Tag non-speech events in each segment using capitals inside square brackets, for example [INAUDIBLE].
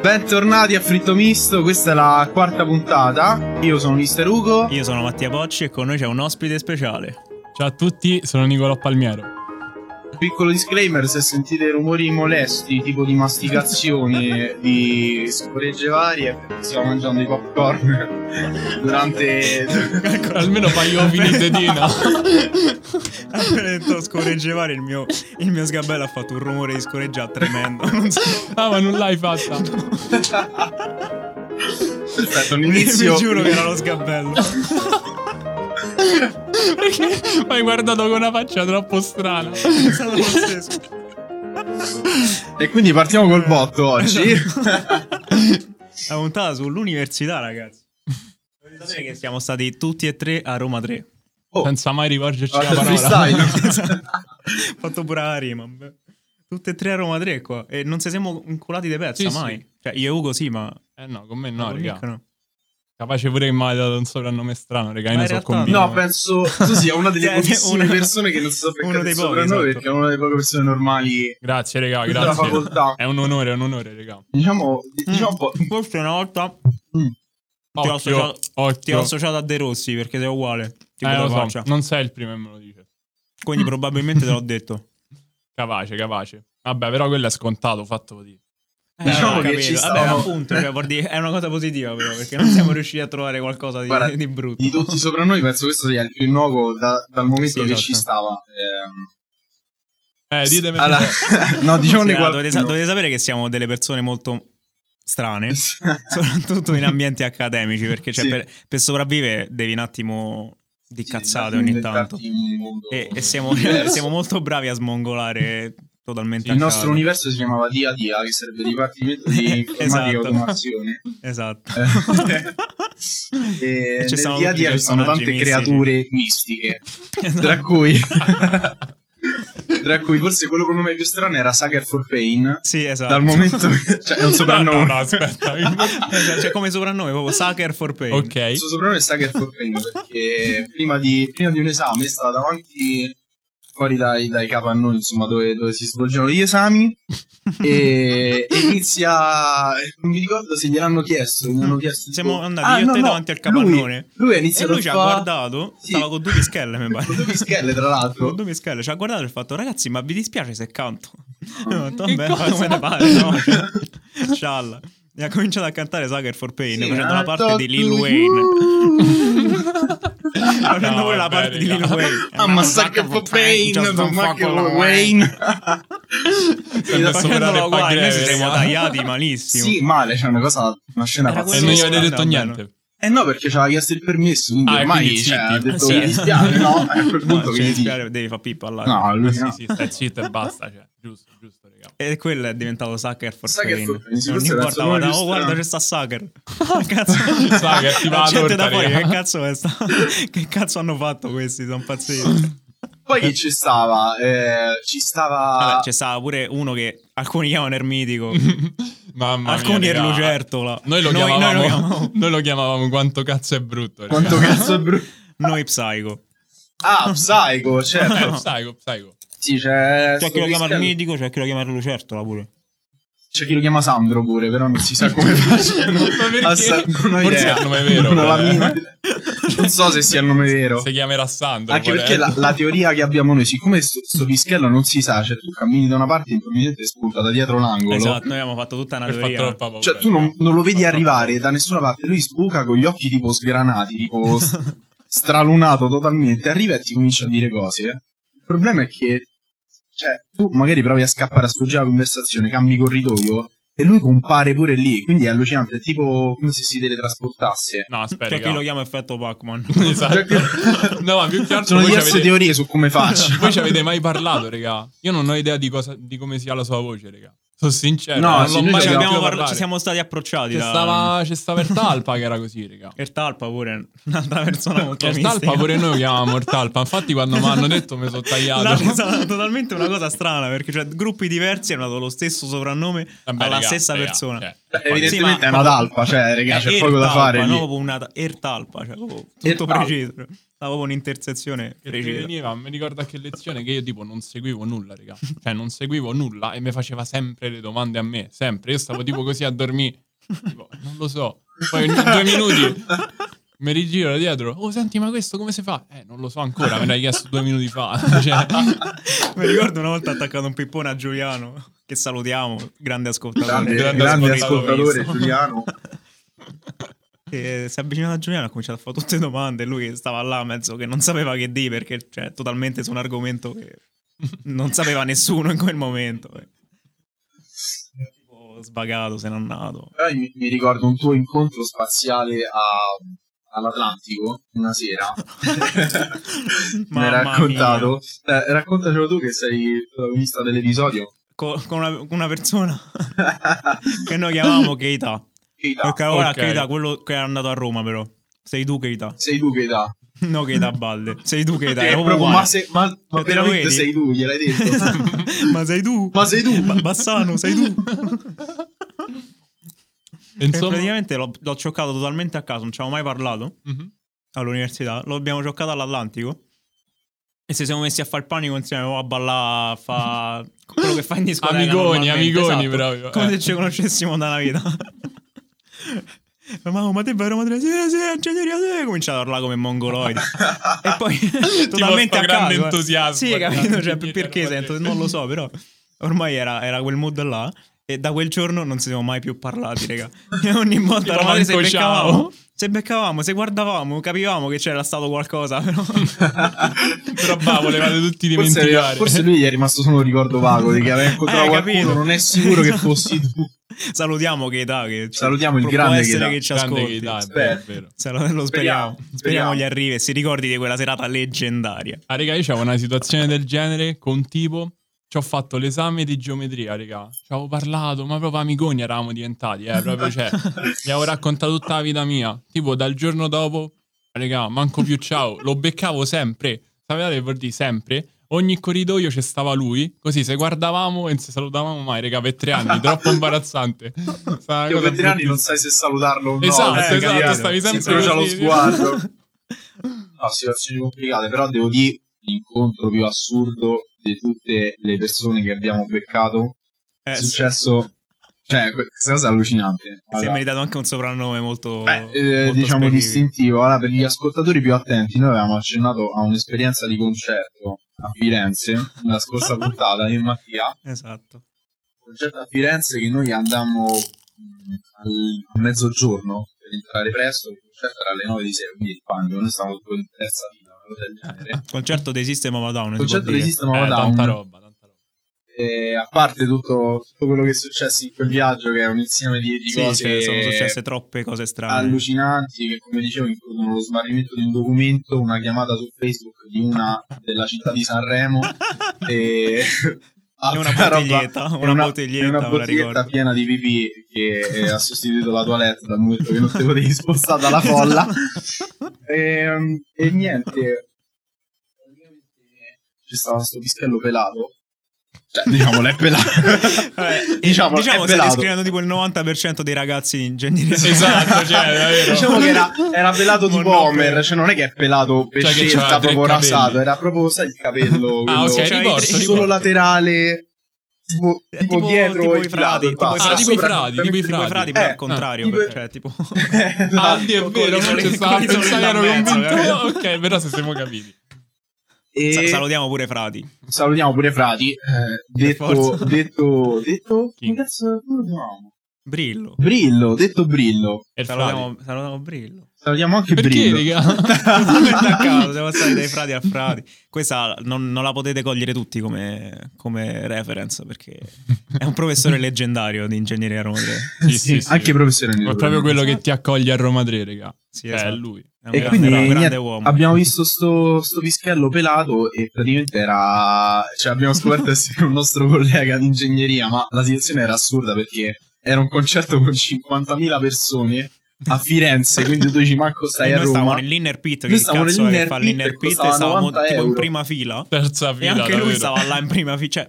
Bentornati a Fritto Misto, questa è la quarta puntata. Io sono Mister Ugo. Io sono Mattia Pocci e con noi c'è un ospite speciale. Ciao a tutti, sono Nicolò Palmiero. Piccolo disclaimer, se sentite rumori molesti, tipo di masticazioni di scoregge varie, stiamo mangiando i popcorn [LAUGHS] durante... Almeno fai io finitedina. [LAUGHS] Appena detto scorreggevare il mio, il mio sgabello ha fatto un rumore di scorreggia tremendo. Non so. ah, ma non l'hai fatta. Perfetto, un inizio... Vi giuro che era lo sgabello. [LAUGHS] Perché mi hai guardato con una faccia troppo strana. È stato pazzesco. E quindi partiamo col botto oggi. [LAUGHS] La puntata sull'università, ragazzi. Dovete sapere che siamo stati tutti e tre a Roma 3. Oh, Senza mai rivolgerci la guarda, parola. freestyle. Ho [LAUGHS] fatto pure la rima. Tutte e tre a Roma 3 qua. E non ci siamo inculati di pezza Sì, mai. sì. Cioè, io e Ugo sì, ma. Eh no, con me no, con raga. No. Capace pure che mi hai dato un soprannome strano, raga. Io ne realtà convinto. No, penso [LAUGHS] tu sia una delle Cioè, pochissime [LAUGHS] persone che non si sa uno perché dei il pochi, soprannome esatto. perché è una delle poche persone normali Grazie, raga, grazie. facoltà. È un onore, è un onore, raga. Diciamo, diciamo un po'. Forse una volta Mm. ti ho, associato, ti ho associato a De Rossi perché sei uguale. Tipo Eh, lo so, faccia. non sei il primo e me lo dice. Quindi probabilmente te l'ho detto. Capace, capace. Vabbè, però quello è scontato, fatto così. Diciamo che ci Vabbè, stavano- appunto, [LAUGHS] cioè, dire- è una cosa positiva però, perché non siamo riusciti a trovare qualcosa di, Guarda, di brutto. Di tutti i soprannomi penso questo sia il più nuovo da- dal momento Sì, che esatto. ci stava. Ehm, Eh, ditemi allora, [LAUGHS] no, Sì, diciamone allora, dovete, sa- dovete sapere che siamo delle persone molto strane, [LAUGHS] soprattutto in ambienti accademici, perché cioè, Sì. per, per sopravvivere devi un attimo di Sì, cazzate devi ogni tanto. E, e siamo, siamo molto bravi a smongolare totalmente Il a nostro caso. universo si chiamava DADIA, che sarebbe Dipartimento di [LAUGHS] Informatica Esatto. e Automazione. Esatto. Eh, [LAUGHS] e E ci nel sono ci sono tante mistici. creature mistiche, Esatto. tra cui... [LAUGHS] tra cui forse quello con il nome più strano era Sucker for Pain. Sì, esatto. Dal momento che... cioè è un soprannome. No, no, no, aspetta. Esatto, cioè come soprannome proprio Sucker for Pain. ok. Il suo soprannome è Sucker for Pain perché prima di, prima di un esame stava davanti fuori dai, dai capannoni insomma dove, dove si svolgevano gli esami [LAUGHS] e, e inizia non mi ricordo se gliel'hanno chiesto gli hanno chiesto Siamo tipo- andati Ah, io e no, te no, davanti al lui- capannone. lui, ha E iniziato lui ci ha fa- guardato, Sì. stava con due pischelle, mi pare. con due pischelle tra l'altro Con due pischelle, ci ha guardato e ha fatto, ragazzi, ma vi dispiace se canto? Io [LAUGHS] ho detto, vabbè, come ne pare, no? [LAUGHS] Scialla. E ha cominciato a cantare Sucker for Pain, Sì, facendo la I parte di Lil Wayne. [LAUGHS] facendo No, pure la parte di Lil. Wayne. I'm a sucker for pain, Just don't don't fuck fuck with with Wayne. Facendolo sovrare uguale, noi ci siamo tagliati malissimo. Sì, male, c'è una cosa, una scena Era E pazzesca. non gli avete detto niente. Eh no, perché ci aveva chiesto il permesso, quindi Ah, ormai quindi cioè, ha detto Sì. mi dispiace, no? E [LAUGHS] a quel No, punto che gli dispiace, devi fare pippa là. No, lui Sì, no. sì, stai zitto e basta. Cioè, giusto, giusto. E quello è diventato Sucker for Sucker Pain. for Pain, non questo era il importa, suo nome guarda, più oh guarda c'è sta Sucker. [LAUGHS] Che cazzo? Sucker, ti va gente da fuori, che cazzo è sta? [LAUGHS] Che cazzo hanno fatto questi? Sono pazzeschi. Poi chi ci stava? Eh, ci stava... Vabbè, c'è stava pure uno che alcuni chiamano Ermitico, [LAUGHS] Mamma alcuni mia, è. Lucertola. Noi lo, noi, chiamavamo, noi lo chiamavamo noi lo chiamavamo quanto cazzo è brutto. Quanto cazzo è brutto. noi Psycho. Ah, Psycho, Eh, certo. psycho, psycho. Sì, c'è... C'è chi lo chiama pischello. Ermitico, c'è chi lo chiama Lucertola pure. C'è chi lo chiama Sandro pure, però non si sa come [LAUGHS] facciano. Ma perché? Assa- non ho Forse idea. è il vero, Non minima idea. Non so se sia il nome vero. Si chiamerà Sandro. Anche perché eh. la, la teoria che abbiamo noi, siccome sto, sto pischello non si sa, cioè tu cammini da una parte e improvvisamente spunta da dietro l'angolo. Esatto, noi abbiamo fatto tutta una fa teoria. troppa paura. Cioè, tu non, non lo vedi arrivare da nessuna parte, lui sbuca con gli occhi tipo sgranati, tipo [LAUGHS] stralunato totalmente, arriva e ti comincia a dire cose. eh. Il problema è che, cioè, tu magari provi a scappare a sfuggire la conversazione, cambi corridoio e lui compare pure lì, quindi è allucinante, è tipo come se si teletrasportasse. No, aspetta. C'è chi lo chiama effetto Pac-Man. [LAUGHS] Esatto. no, ma più che altro Sono diverse avete... teorie su come faccio. [LAUGHS] Voi ci avete mai parlato, raga? Io non ho idea di, cosa, di come sia la sua voce, raga. Sono sincero, No, non sì, mai ci abbiamo parla- ci siamo stati approcciati. C'è da- stava, c'è stava Ertalpa che era così, raga. [LAUGHS] Ertalpa pure, un'altra persona molto Ertalpa pure noi lo [LAUGHS] chiamavamo Ertalpa. Infatti, quando mi hanno detto mi sono tagliato. È stata totalmente una cosa strana perché cioè, gruppi diversi hanno dato lo stesso soprannome Vabbè, alla raga, stessa raga, persona. cioè, Eh, Evidentemente Sì, ma- è una talpa, cioè, raga, c'è poco da fare no, proprio una Ertalpa, cioè, proprio tutto Ertalpa. preciso. Stavo con un'intersezione Che precisa. veniva, mi ricordo a che lezione che io tipo non seguivo nulla, raga. Cioè non seguivo nulla e mi faceva sempre le domande a me, sempre. Io stavo tipo così a dormire. Tipo, non lo so. Poi ogni due minuti mi rigiro da dietro. Oh, senti, ma questo come si fa? Eh, non lo so ancora, me l'hai chiesto due minuti fa. [LAUGHS] Cioè, [LAUGHS] Mi ricordo una volta attaccato un pippone a Giuliano, che salutiamo, grande ascoltatore. Grande, grande grande ascoltatore, ascoltatore. Giuliano. E si è avvicinato a Giuliano, ha cominciato a fare tutte domande. E lui che stava là, mezzo che non sapeva che dire, perché cioè, totalmente su un argomento che [LAUGHS] non sapeva nessuno in quel momento. eh. Tipo svagato, se non nato. Mi, mi ricordo un tuo incontro spaziale a- all'Atlantico una sera. [LAUGHS] Mi hai raccontato. Eh, raccontacelo tu che sei il protagonista dell'episodio. Co- Con, una, con una persona [LAUGHS] che noi chiamavamo Keita. Keita. Perché ora ok. Keita, quello che è andato a Roma, però. Sei tu, Keita. Sei tu Keita. [LAUGHS] No, Keita Balde. Sei tu, Keita. Che È proprio ma, se- ma- ma lo veramente sei tu, gliel'hai detto. [LAUGHS] ma sei tu? ma sei tu. Ba- Bassano, sei tu? [LAUGHS] Insomma, praticamente l'ho, l'ho cioccato totalmente a caso, non ci avevo mai parlato Mhm. all'università. Lo abbiamo cioccato all'Atlantico. E ci siamo messi a fare il panico insieme, o a ballare, a fare quello che fa in discoteca. Amigoni, amigoni esatto. proprio, Come eh. se ci conoscessimo da una vita. Ma, ma te vai a Roma 3? Sì, sì, ingegneria, sì. Ho cominciato a parlare come mongoloidi. e poi [LAUGHS] [LAUGHS] totalmente a grande caso. eh. entusiasmo, Sì, capito? Cioè, perché sento, 3. non lo so, però ormai era, era quel mood là. E da quel giorno non ci siamo mai più parlati, raga. E ogni [LAUGHS] volta Tipo, a Roma 3 se beccavamo, se beccavamo, se guardavamo, capivamo che c'era stato qualcosa, però... [LAUGHS] Però bah, volevate tutti Forse, dimenticare. forse lui gli è rimasto solo un ricordo vago di che aveva incontrato Eh, qualcuno, capito. non è sicuro che fossi tu. [LAUGHS] Salutiamo Keita che Salutiamo il grande essere Keita. che ci ascolti. Keita, Spero. lo speriamo. Speriamo, Speriamo, speriamo. gli arrivi e si ricordi di quella serata leggendaria. Ah, raga, io c'avevo una situazione del genere con tipo. Ci ho fatto l'esame di geometria, raga. Ci avevo parlato, ma proprio amigoni eravamo diventati, eh. Proprio, cioè, [LAUGHS] gli avevo raccontato tutta la vita mia. Tipo, dal giorno dopo, raga, manco più ciao. Lo beccavo sempre. Sapete che vuol dire sempre? Ogni corridoio c'è stava lui, così se guardavamo e non si salutavamo mai, raga, per tre anni, troppo imbarazzante. Stava cosa per tre anni non sai se salutarlo o no. Esatto, perché esatto, stavi sempre si incrocia lo così. sguardo. [LAUGHS] No, situazioni complicate, però devo dire l'incontro più assurdo di tutte le persone che abbiamo beccato. Eh, è sì, successo cioè que- questa cosa è allucinante. Si è Allora, meritato anche un soprannome molto, beh, eh, molto diciamo specifico. distintivo. Allora per gli ascoltatori più attenti noi avevamo accennato a un'esperienza di concerto a Firenze la scorsa [LAUGHS] puntata e Mattia. Esatto. concerto a Firenze che noi andammo al, a mezzogiorno per entrare presto. Il concerto era alle 9 di sera quindi il panico noi stavamo in terza fila [LAUGHS] Concerto dei System of a Down. concerto dire. di System of a Down tanta roba, tanta roba. E a parte tutto, tutto quello che è successo in quel viaggio, che è un insieme di, di Sì, cose sì, sono successe troppe cose strane. allucinanti, che come dicevo includono lo smarrimento di un documento, una chiamata su Facebook di una della città di Sanremo [LAUGHS] e E una altra roba- bottiglietta, e una bottiglietta, una bottiglietta piena di pipì che ha sostituito la toilette dal momento che non te potevi spostare dalla [LAUGHS] folla. e, e niente, c'è stato questo pischello pelato. Cioè, diciamo, l'è pelato. [LAUGHS] Eh, [LAUGHS] diciamo, diciamo è stai descrivendo tipo il 90% dei ragazzi ingegneria. Esatto, cioè. [LAUGHS] Diciamo che era, era pelato tipo Monopoli. Homer, cioè non è che è pelato per Cioè scelta proprio rasato, era proprio, sai, il capello quello, Ah, ok, Cioè, riporto, solo riporto. laterale, tipo, È tipo, tipo- dietro tipo i frati, tipo Ah, tipo i frati, tipo i frati. però Eh, al contrario. tipo- cioè, tipo... Ah, sì, è vero, non ci ero convinto. capito? Ok, però se siamo capiti. E Sa- salutiamo pure frati. salutiamo pure frati. Eh, detto, detto, detto, Chi? Brillo. Brillo, detto Brillo. E Salutiamo, salutiamo Brillo. Salutiamo anche Perché, Brillo. raga? [LAUGHS] a caso, siamo stati dai frati a frati. Questa non, non la potete cogliere tutti come, come reference perché è un professore leggendario di ingegneria a Roma 3. Sì, sì, sì. Anche professore Ma è proprio quello che ti accoglie a Roma 3, raga. Sì, Cioè, esatto. è lui. È un E grande, quindi un grande niente, uomo. abbiamo visto sto, sto pischello pelato e praticamente era... Cioè abbiamo scoperto essere un nostro collega di ingegneria, ma la situazione era assurda perché era un concerto con 50.000 persone a Firenze, quindi tu dici manco E stai a noi stavamo Roma. nell'inner pit, che stavamo cazzo è che fa l'inner e pit e stavamo 90 tipo in euro. prima fila. Terza E fila, anche lui davvero. stava là in prima fila. Cioè,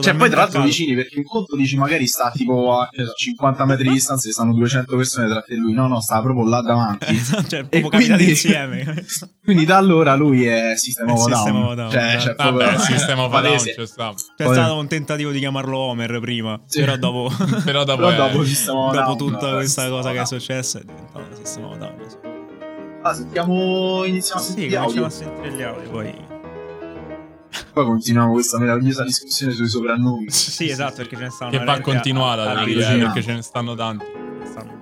Cioè, poi tra l'altro Totalmente vicini, perché un conto dici magari sta tipo a che so, 50 metri di distanza e stanno 200 persone tra te e lui. No, no, sta proprio là davanti. caldo. [LAUGHS] cioè, proprio quindi- insieme. [LAUGHS] Quindi da allora lui è System of System Down. of a Down, Cioè, cioè, Vabbè, proprio- sistema of a down c'è sta. C'è stato un tentativo di chiamarlo Homer prima, Sì. però dopo, [LAUGHS] Però dopo, Però dopo System of a dopo Down, tutta no, questa System cosa of che è Down. successa è diventato System of Down. Ah, sentiamo, iniziamo a Sì, sentire cominciamo audio. a sentire gli audio, poi... Poi continuiamo questa meravigliosa discussione sui soprannomi. Sì, esatto, perché ce ne stanno che va continuata a- a perché ce ne stanno tanti. ne stanno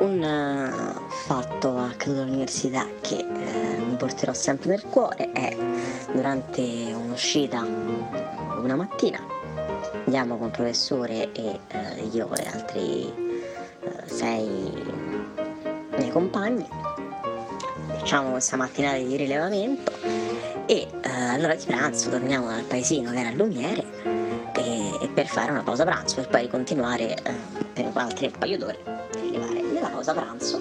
un eh, fatto accaduto all'università che eh, mi porterò sempre nel cuore è durante un'uscita una mattina andiamo con il professore e eh, io e altri eh, sei miei compagni facciamo questa mattinata di rilevamento e eh, all'ora di pranzo torniamo dal paesino che era Lumiere e, e per fare una pausa pranzo per poi continuare eh, per altri paio d'ore a rilevare nella pausa pranzo.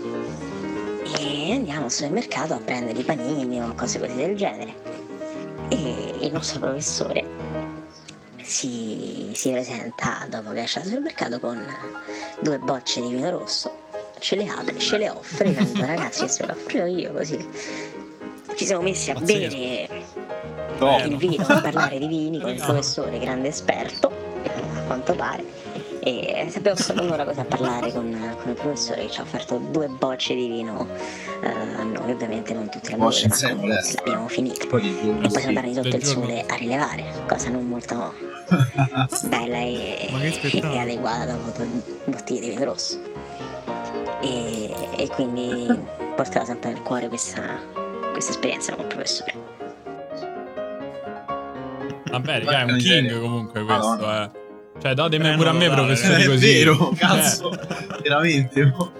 E andiamo al supermercato a prendere i panini o cose così del genere. E il nostro professore si, si presenta dopo che esce dal supermercato con due bocce di vino rosso ce le apre, ce le offre, dicendo ragazzi se lo offro io così ci siamo messi a Pazzesco. bere No, il vino, a parlare di vini con il professore, grande esperto, a quanto pare. E abbiamo fatto un'ora così a parlare con, con il professore che ci ha offerto due bocce di vino eh, a noi, ovviamente non tutti la Bocce ma comunque l'abbiamo finito. Poi giorno E poi siamo sì. andati sotto il giorno. sole a rilevare, cosa non molto [LAUGHS] bella e, [LAUGHS] e adeguata dopo due bottiglie di vino rosso. E, e quindi porterò sempre nel cuore questa, questa esperienza con il professore. Vabbè, raga, è un king comunque questo, Madonna. eh. Cioè, datemi Eh, pure a me lo dare, professori è così. vero, Cioè, cazzo. Veramente. oh.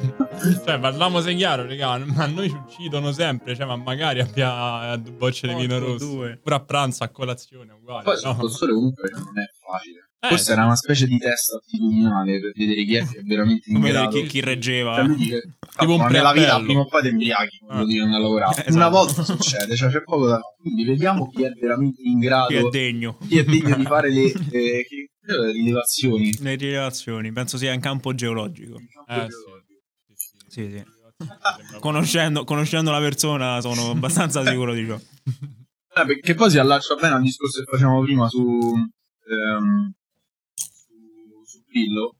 Cioè, parliamoci chiaro, raga. Ma noi ci uccidono sempre. Cioè, ma magari abbia due bocce di vino rosso. due. Pure a pranzo, a colazione, uguale. Poi no? sole comunque non è facile. Eh, Forse sì. era una specie di test attitudinale per vedere chi è che [LAUGHS] veramente in grado. chi, chi reggeva. Cioè, dice, Tipo un "Cazzo, ma nella vita preappello." prima o poi ti quando Ah. devi andare a lavorare. Eh, Una esatto. volta succede, cioè c'è poco da. Quindi vediamo chi è veramente in grado, chi è degno. chi è degno di fare le, [LAUGHS] eh, che- credo le rilevazioni. Le rilevazioni, penso sia in campo geologico. Eh, sì. Sì, sì. Sì, sì. [LAUGHS] Sembra- Conoscendo, conoscendo la persona sono abbastanza sicuro di ciò. Eh, perché poi si allaccia bene al discorso che facevamo prima su, ehm, Grillo,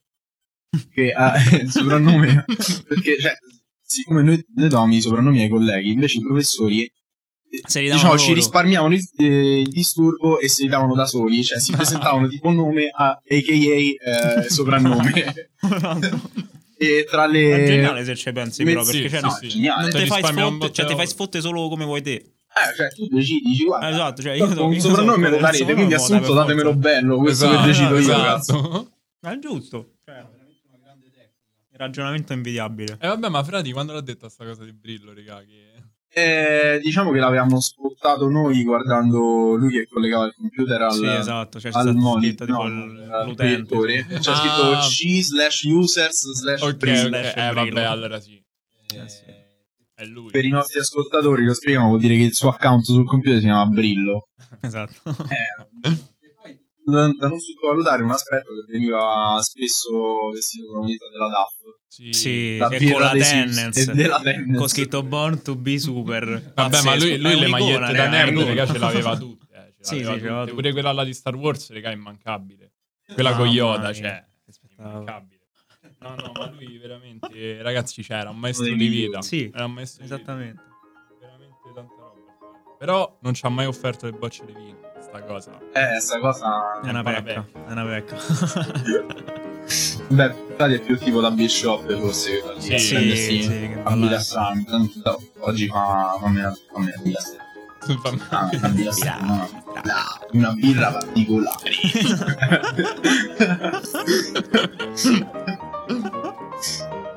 che ha il soprannome, perché cioè, siccome noi, noi davamo i soprannomi ai colleghi, invece i professori Se li diciamo ci risparmiavano il, eh, il disturbo e se li davano da soli, cioè si [LAUGHS] presentavano tipo nome a, a.k.a. eh, [LAUGHS] soprannome. e tra È le... geniale se ci pensi, però, Sì, perché cioè, no, non- sì. geniale. non Ti ti fai sfotte, cioè, ti fai sfotte solo come vuoi te. Eh, cioè, tu decidi, dici, guarda, Esatto, cioè, io io un io so soprannome me lo darete, quindi assunto datemelo bello, questo Esatto, che decido io, esatto. cazzo. Ma è giusto. Cioè, il ragionamento invidiabile. E vabbè, ma Frati quando l'ha detta sta cosa di Brillo, raga? Che... Eh, diciamo che l'avevamo spottato noi guardando lui che collegava il computer al, Sì, esatto. Cioè, al monitor, no, l'utente. C'è Ah. scritto C slash users slash Ok, Brillo. ok, Slash eh, vabbè, allora sì. Eh, sì. È lui. Per i nostri ascoltatori lo spieghiamo, vuol dire che il suo account sul computer si chiama Brillo. [LAUGHS] Esatto. Eh, da, da non sottovalutare un aspetto che veniva spesso vestito con la vita della DAF. Sì. Sì, La e con la e della Tennants. Con scritto Born to be super. Vabbè, ma lui, lui le magliette da nerd, raga, ce l'aveva tutte. Eh, ce Sì, l'aveva sì, tutte. tutte. Pure quella là di Star Wars, raga, è immancabile. Quella Mamma con Yoda, cioè, immancabile. No, no, ma lui veramente, ragazzi, c'era un maestro di vita. Sì, Era un maestro di vita. Esattamente. Veramente tanta roba. Però non ci ha mai offerto le bocce di vino, sta cosa. Eh, sta cosa... È una pecca. È una pecca. Beh, Frati è più tipo da Bishop forse lì Sì, sì, sì, che a. Tanto oggi fa birra. Ah, una birra strana, una birra particolare. [LAUGHS]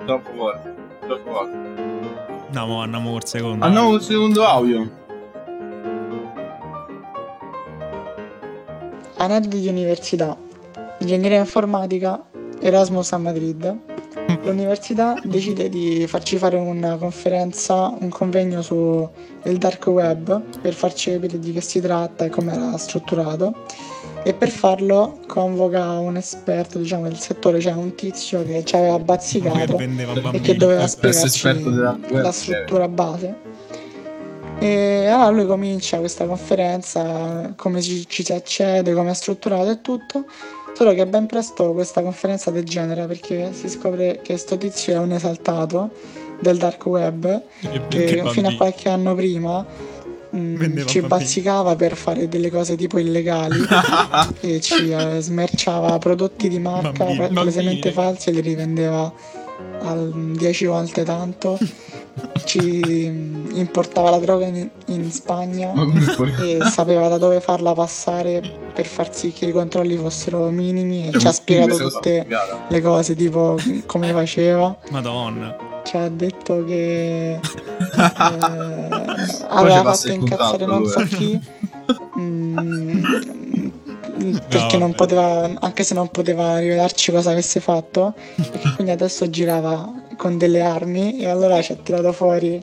troppo forte, troppo forte. Andiamo, andiamo col secondo. Andiamo col secondo audio. Aneddoti di università. Ingegneria informatica, Erasmus a Madrid. l'università decide di farci fare una conferenza, un convegno sul dark web per farci capire di che si tratta e come era strutturato e per farlo convoca un esperto diciamo del settore, cioè un tizio che ci aveva Che bazzicato vendeva e che doveva Eh, spiegarci esperto della web, la struttura base. E allora lui comincia questa conferenza, come ci, ci si accede, come è strutturato e tutto. Solo che ben presto questa conferenza degenera perché si scopre che sto tizio è un esaltato del dark web E che fino a qualche anno prima mh, Vendeva ci bazzicava per fare delle cose tipo illegali [LAUGHS] e ci eh, smerciava prodotti di marca palesemente falsi e li rivendeva 10 volte tanto ci importava la droga in, in Spagna e sapeva da dove farla passare per far sì che i controlli fossero minimi e ci ha spiegato tutte le cose tipo come faceva. Madonna. ci ha detto che [LAUGHS] eh, aveva fatto incazzare non so chi. Mm, perché non vabbè. poteva anche se non poteva rivelarci cosa avesse fatto e [LAUGHS] quindi adesso girava con delle armi e allora ci ha tirato fuori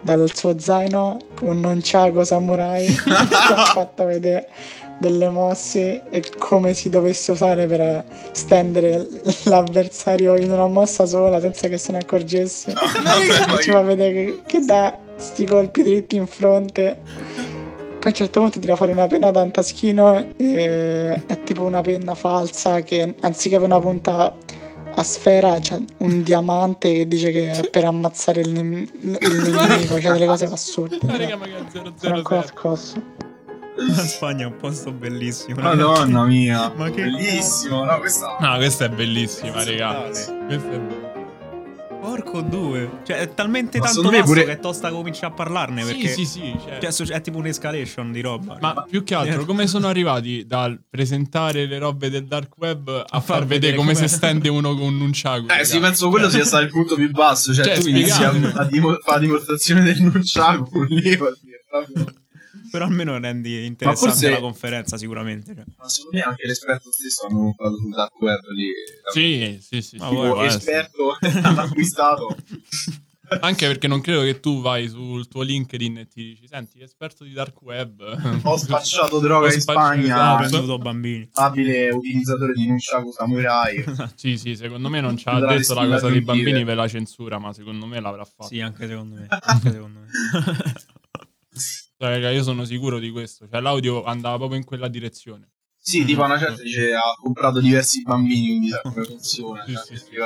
dal suo zaino un nunchaku samurai [LAUGHS] [LAUGHS] che ha fatto vedere delle mosse e come si dovesse usare per stendere l'avversario in una mossa sola senza che se ne accorgesse e ci fa vedere che, che dà sti colpi dritti in fronte poi a un certo punto tira fuori una penna da un taschino e è tipo una penna falsa che anziché avere una punta a sfera c'è un diamante che dice che è per ammazzare il, nem- il [LAUGHS] nemico, cioè delle cose assurde. Ah, raga, ma che Sono ancora 007. scosso. La Spagna è un posto bellissimo. ragazzi. Madonna mia. Ma che Bellissimo. No, questa... No, questa è bellissima, raga. Totale. Questa è bella. Porco due. Cioè, è talmente Ma tanto secondo me vasto pure- che è tosta cominciare a parlarne Sì, perché sì, sì. cioè- cioè, so- è tipo un'escalation di roba. Ma più che altro, come sono arrivati dal presentare le robe del dark web a, far vedere come si com'è. stende uno con un nunchaku? Eh raga? sì, penso quello sia stato il punto più basso. Cioè, Cioè, tu inizi a, a fare la dimostrazione del nunchaku lì. proprio- Però almeno rendi interessante forse- la conferenza sicuramente. cioè. Ma secondo me anche l'esperto stesso hanno montato sul dark web lì. Sì, sì, sì. Ma sì, vuoi, può Tipo, esperto hanno [LAUGHS] acquistato. [LAUGHS] Anche perché non credo che tu vai sul tuo LinkedIn e ti dici, senti, esperto di dark web. [LAUGHS] Ho spacciato droga Ho in Spagna. esatto. venduto bambini. Abile utilizzatore di nunchaku samurai. Sì, sì, secondo me non ci ha detto la cosa dei di bambini per la censura, ma secondo me l'avrà fatto. Sì, anche secondo me. Anche secondo me. Cioè, raga, io sono sicuro di questo. Cioè, l'audio andava proprio in quella direzione. Sì, tipo una certa dice ha comprato diversi bambini, quindi sa come funziona. Sì, cioè, sì, sì. Eh,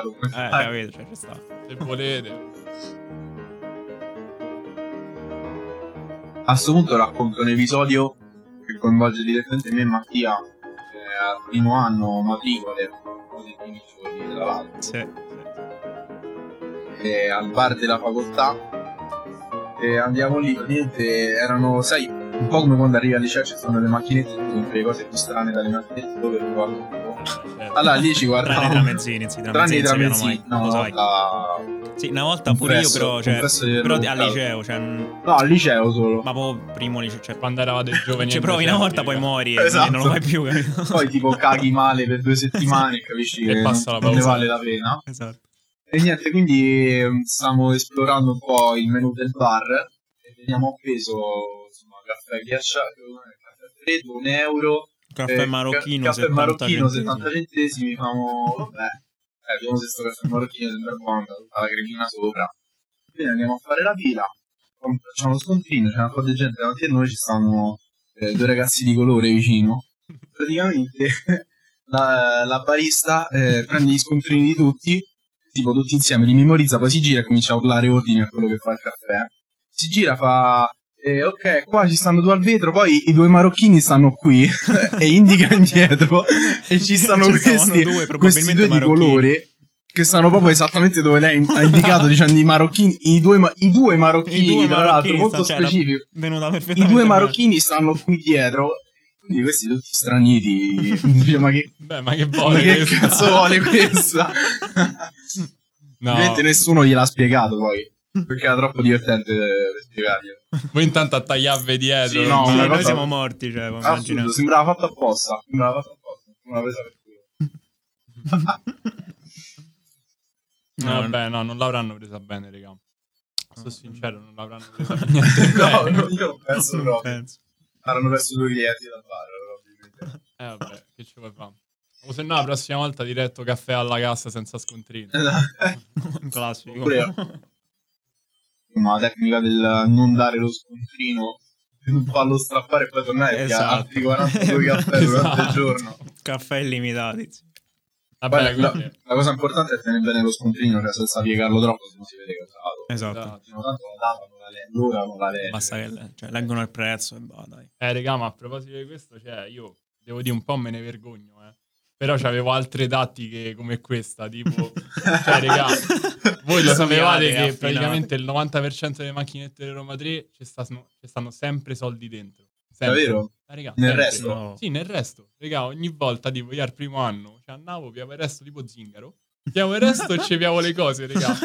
capito, cioè, ci sta. Se volete. A questo punto racconto un episodio che coinvolge direttamente me e Mattia eh, al primo anno matricole, uno dei primi giorni della laurea, Sì. eh, al bar della facoltà e andiamo lì, praticamente erano, sai, un po' come quando arrivi al liceo ci sono le macchinette e tu compri le cose più strane dalle macchinette dove lo guardo un po'. Certo. Allora lì ci Tranne i tramezzini, sì, i Tranne i tramezzini, mai, no, lo sai. la- Sì, una volta pure io però, cioè, però al liceo, cioè, n- No, al liceo solo. ma proprio primo liceo, cioè, Quando eravate [LAUGHS] giovani. ci e provi una volta, poi muori e Esatto. non lo fai più, capito? Poi tipo caghi male per due [LAUGHS] settimane e capisci E che passa la non ne pausa. vale la pena. Esatto. E niente, quindi ehm, stiamo esplorando un po' il menù del bar e veniamo appeso insomma, caffè ghiacciato, caffè freddo, un euro. Caffè eh, marocchino, ca- caffè 70 marocchino, centesimi. 70 centesimi, famo, vabbè, eh, vediamo se sto caffè marocchino sembra buono, tutta la cremina sopra. Quindi andiamo a fare la fila, facciamo lo scontrino, c'è un po' di gente davanti a noi, ci stanno eh, due ragazzi di colore vicino. Praticamente [LAUGHS] la, la barista eh, prende gli scontrini di tutti, tipo tutti insieme, li memorizza, poi si gira e comincia a urlare ordini a quello che fa il caffè. Si gira, fa... eh, ok, qua ci stanno due al vetro, poi i due marocchini stanno qui [LAUGHS] e indica [LAUGHS] indietro e ci stanno [LAUGHS] Ci questi, due, questi due di colore che stanno proprio esattamente dove lei ha indicato dicendo i marocchini, i due, ma- i due marocchini, I due tra l'altro, marocchini molto sta- cioè, specifico. I due marocchini stanno qui dietro, quindi questi tutti straniti. [LAUGHS] Dice, ma che, Beh, ma che [LAUGHS] ma vuole che questo? cazzo vuole questa? No, Ovviamente nessuno gliel'ha spiegato poi. Perché era troppo divertente per spiegarglielo. voi intanto a tagliarvi dietro. Sì, no, Sì, una noi cosa- siamo morti, cioè, Assurdo, sembrava fatto apposta. Sembrava fatto apposta. Una presa per culo. [LAUGHS] vabbè, no, non l'avranno presa bene, raga. Sono sincero, non l'avranno presa niente No, bene. no, io non penso proprio. penso. Avranno perso due clienti dal bar, probabilmente. Eh vabbè, che ci vuoi fare? O se no la prossima volta diretto caffè alla cassa senza scontrini. [LAUGHS] Un classico. Oppure. Ma la tecnica del non dare lo scontrino, farlo strappare e poi tornare Esatto. altri 42 caffè durante il Esatto. giorno. Caffè illimitati. Vabbè, Poi la, quindi... la cosa importante è tenere bene lo scontrino, cioè senza piegarlo troppo, se non si vede che è usato. Esatto. Esatto. Tanto la data non la legge, l'ora non la legge. Basta che le- cioè, leggono il prezzo e va, dai. Eh, raga, ma a proposito di questo, cioè, io devo dire un po' me ne vergogno, eh. Però c'avevo altre tattiche come questa, tipo... [LAUGHS] cioè, raga, voi lo sapevate che affinate. praticamente il 90% delle macchinette delle Roma 3 ci stanno, ci stanno sempre soldi dentro. Davvero? Eh, raga, Nel sempre. resto? No. Sì, nel resto. Raga, ogni volta, tipo, io al primo anno, cioè, andavo, piavo il resto tipo zingaro. Piavo il resto e ci piavo le cose, raga.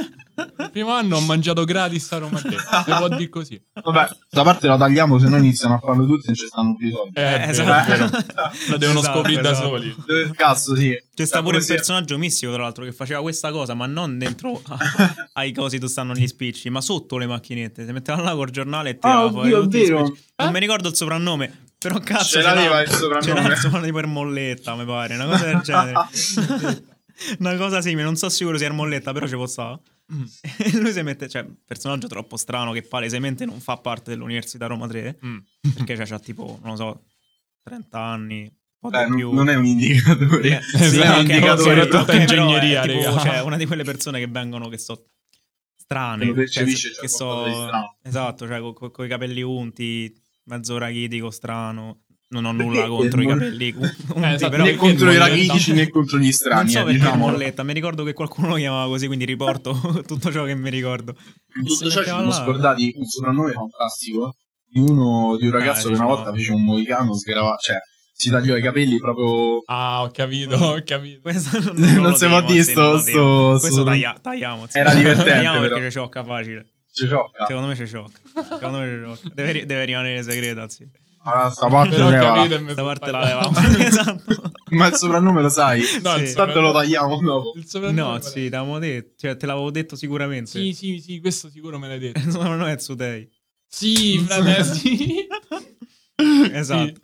Il primo anno ho mangiato gratis a Roma 3. Se può dire così. Vabbè, questa parte la tagliamo, se no iniziano a farlo tutti e non ci stanno più i soldi. Eh, vero, esatto. è vero. [LAUGHS] Lo devono Esatto, scoprire da esatto. soli. Dove cazzo, sì. C'è sta Eh, pure un personaggio mistico, tra l'altro, che faceva questa cosa, ma non dentro [LAUGHS] a- ai cosi dove stanno gli spicci, ma sotto le macchinette. Si metteva là col giornale e tirava Ah, fuori oddio, è tutti vero. spicci. Non mi ricordo il soprannome, però cazzo Ce l'aveva il soprannome. Ce l'ha il soprannome tipo Ermolletta, mi pare, una cosa del genere. [LAUGHS] una cosa simile, non so sicuro se è Ermolletta, però ci può stare. Mm. E [LAUGHS] lui si mette, cioè, personaggio troppo strano che palesemente non fa parte dell'Università Roma 3, Mm. perché cioè, c'ha tipo, non lo so, 30 anni, un po' Beh, di non, più. non è un indicatore. Eh, [LAUGHS] sì, è un indicatore, ok, tutta ingegneria, è tipo, cioè, una di quelle persone che vengono che so strane, Che cioè, che di so strano. esatto, cioè con i capelli unti, mezzo rachitico strano. Non ho Perché nulla contro i capelli [LAUGHS] unti, esatto, però né perché contro i molletta- né contro gli strani. non so eh, perché diciamo. molletta, mi ricordo che qualcuno lo chiamava così, quindi riporto [LAUGHS] tutto ciò che mi ricordo. Tutto ciò ci siamo là. scordati un soprannome fantastico di uno di un ragazzo Ah, che una volta fece un mohicano, sgrava, cioè si tagliò i capelli proprio. Ah, ho capito, ho capito. Questo [LAUGHS] non, Non lo si può dire sto- non sto- Questo sto- taglia- tagliamo. sì. Era divertente, Tagliamo però. perché c'è sciocca facile. Ci ciocca. Secondo me c'è sciocca. Secondo me c'è sciocca. Deve, deve rimanere segreta, sì. Ah, sta parte e mi Questa sono parte la levamo. esatto. Ma il soprannome lo sai? No, Sì. Tanto lo tagliamo dopo. Il soprannome No, me sì, t'avevo detto. Cioè, te l'avevo detto sicuramente. Sì, sì, sì, questo sicuro me l'hai detto. [LAUGHS] Il soprannome è Tsutei. Sì, frate, [LAUGHS] sì. Esatto.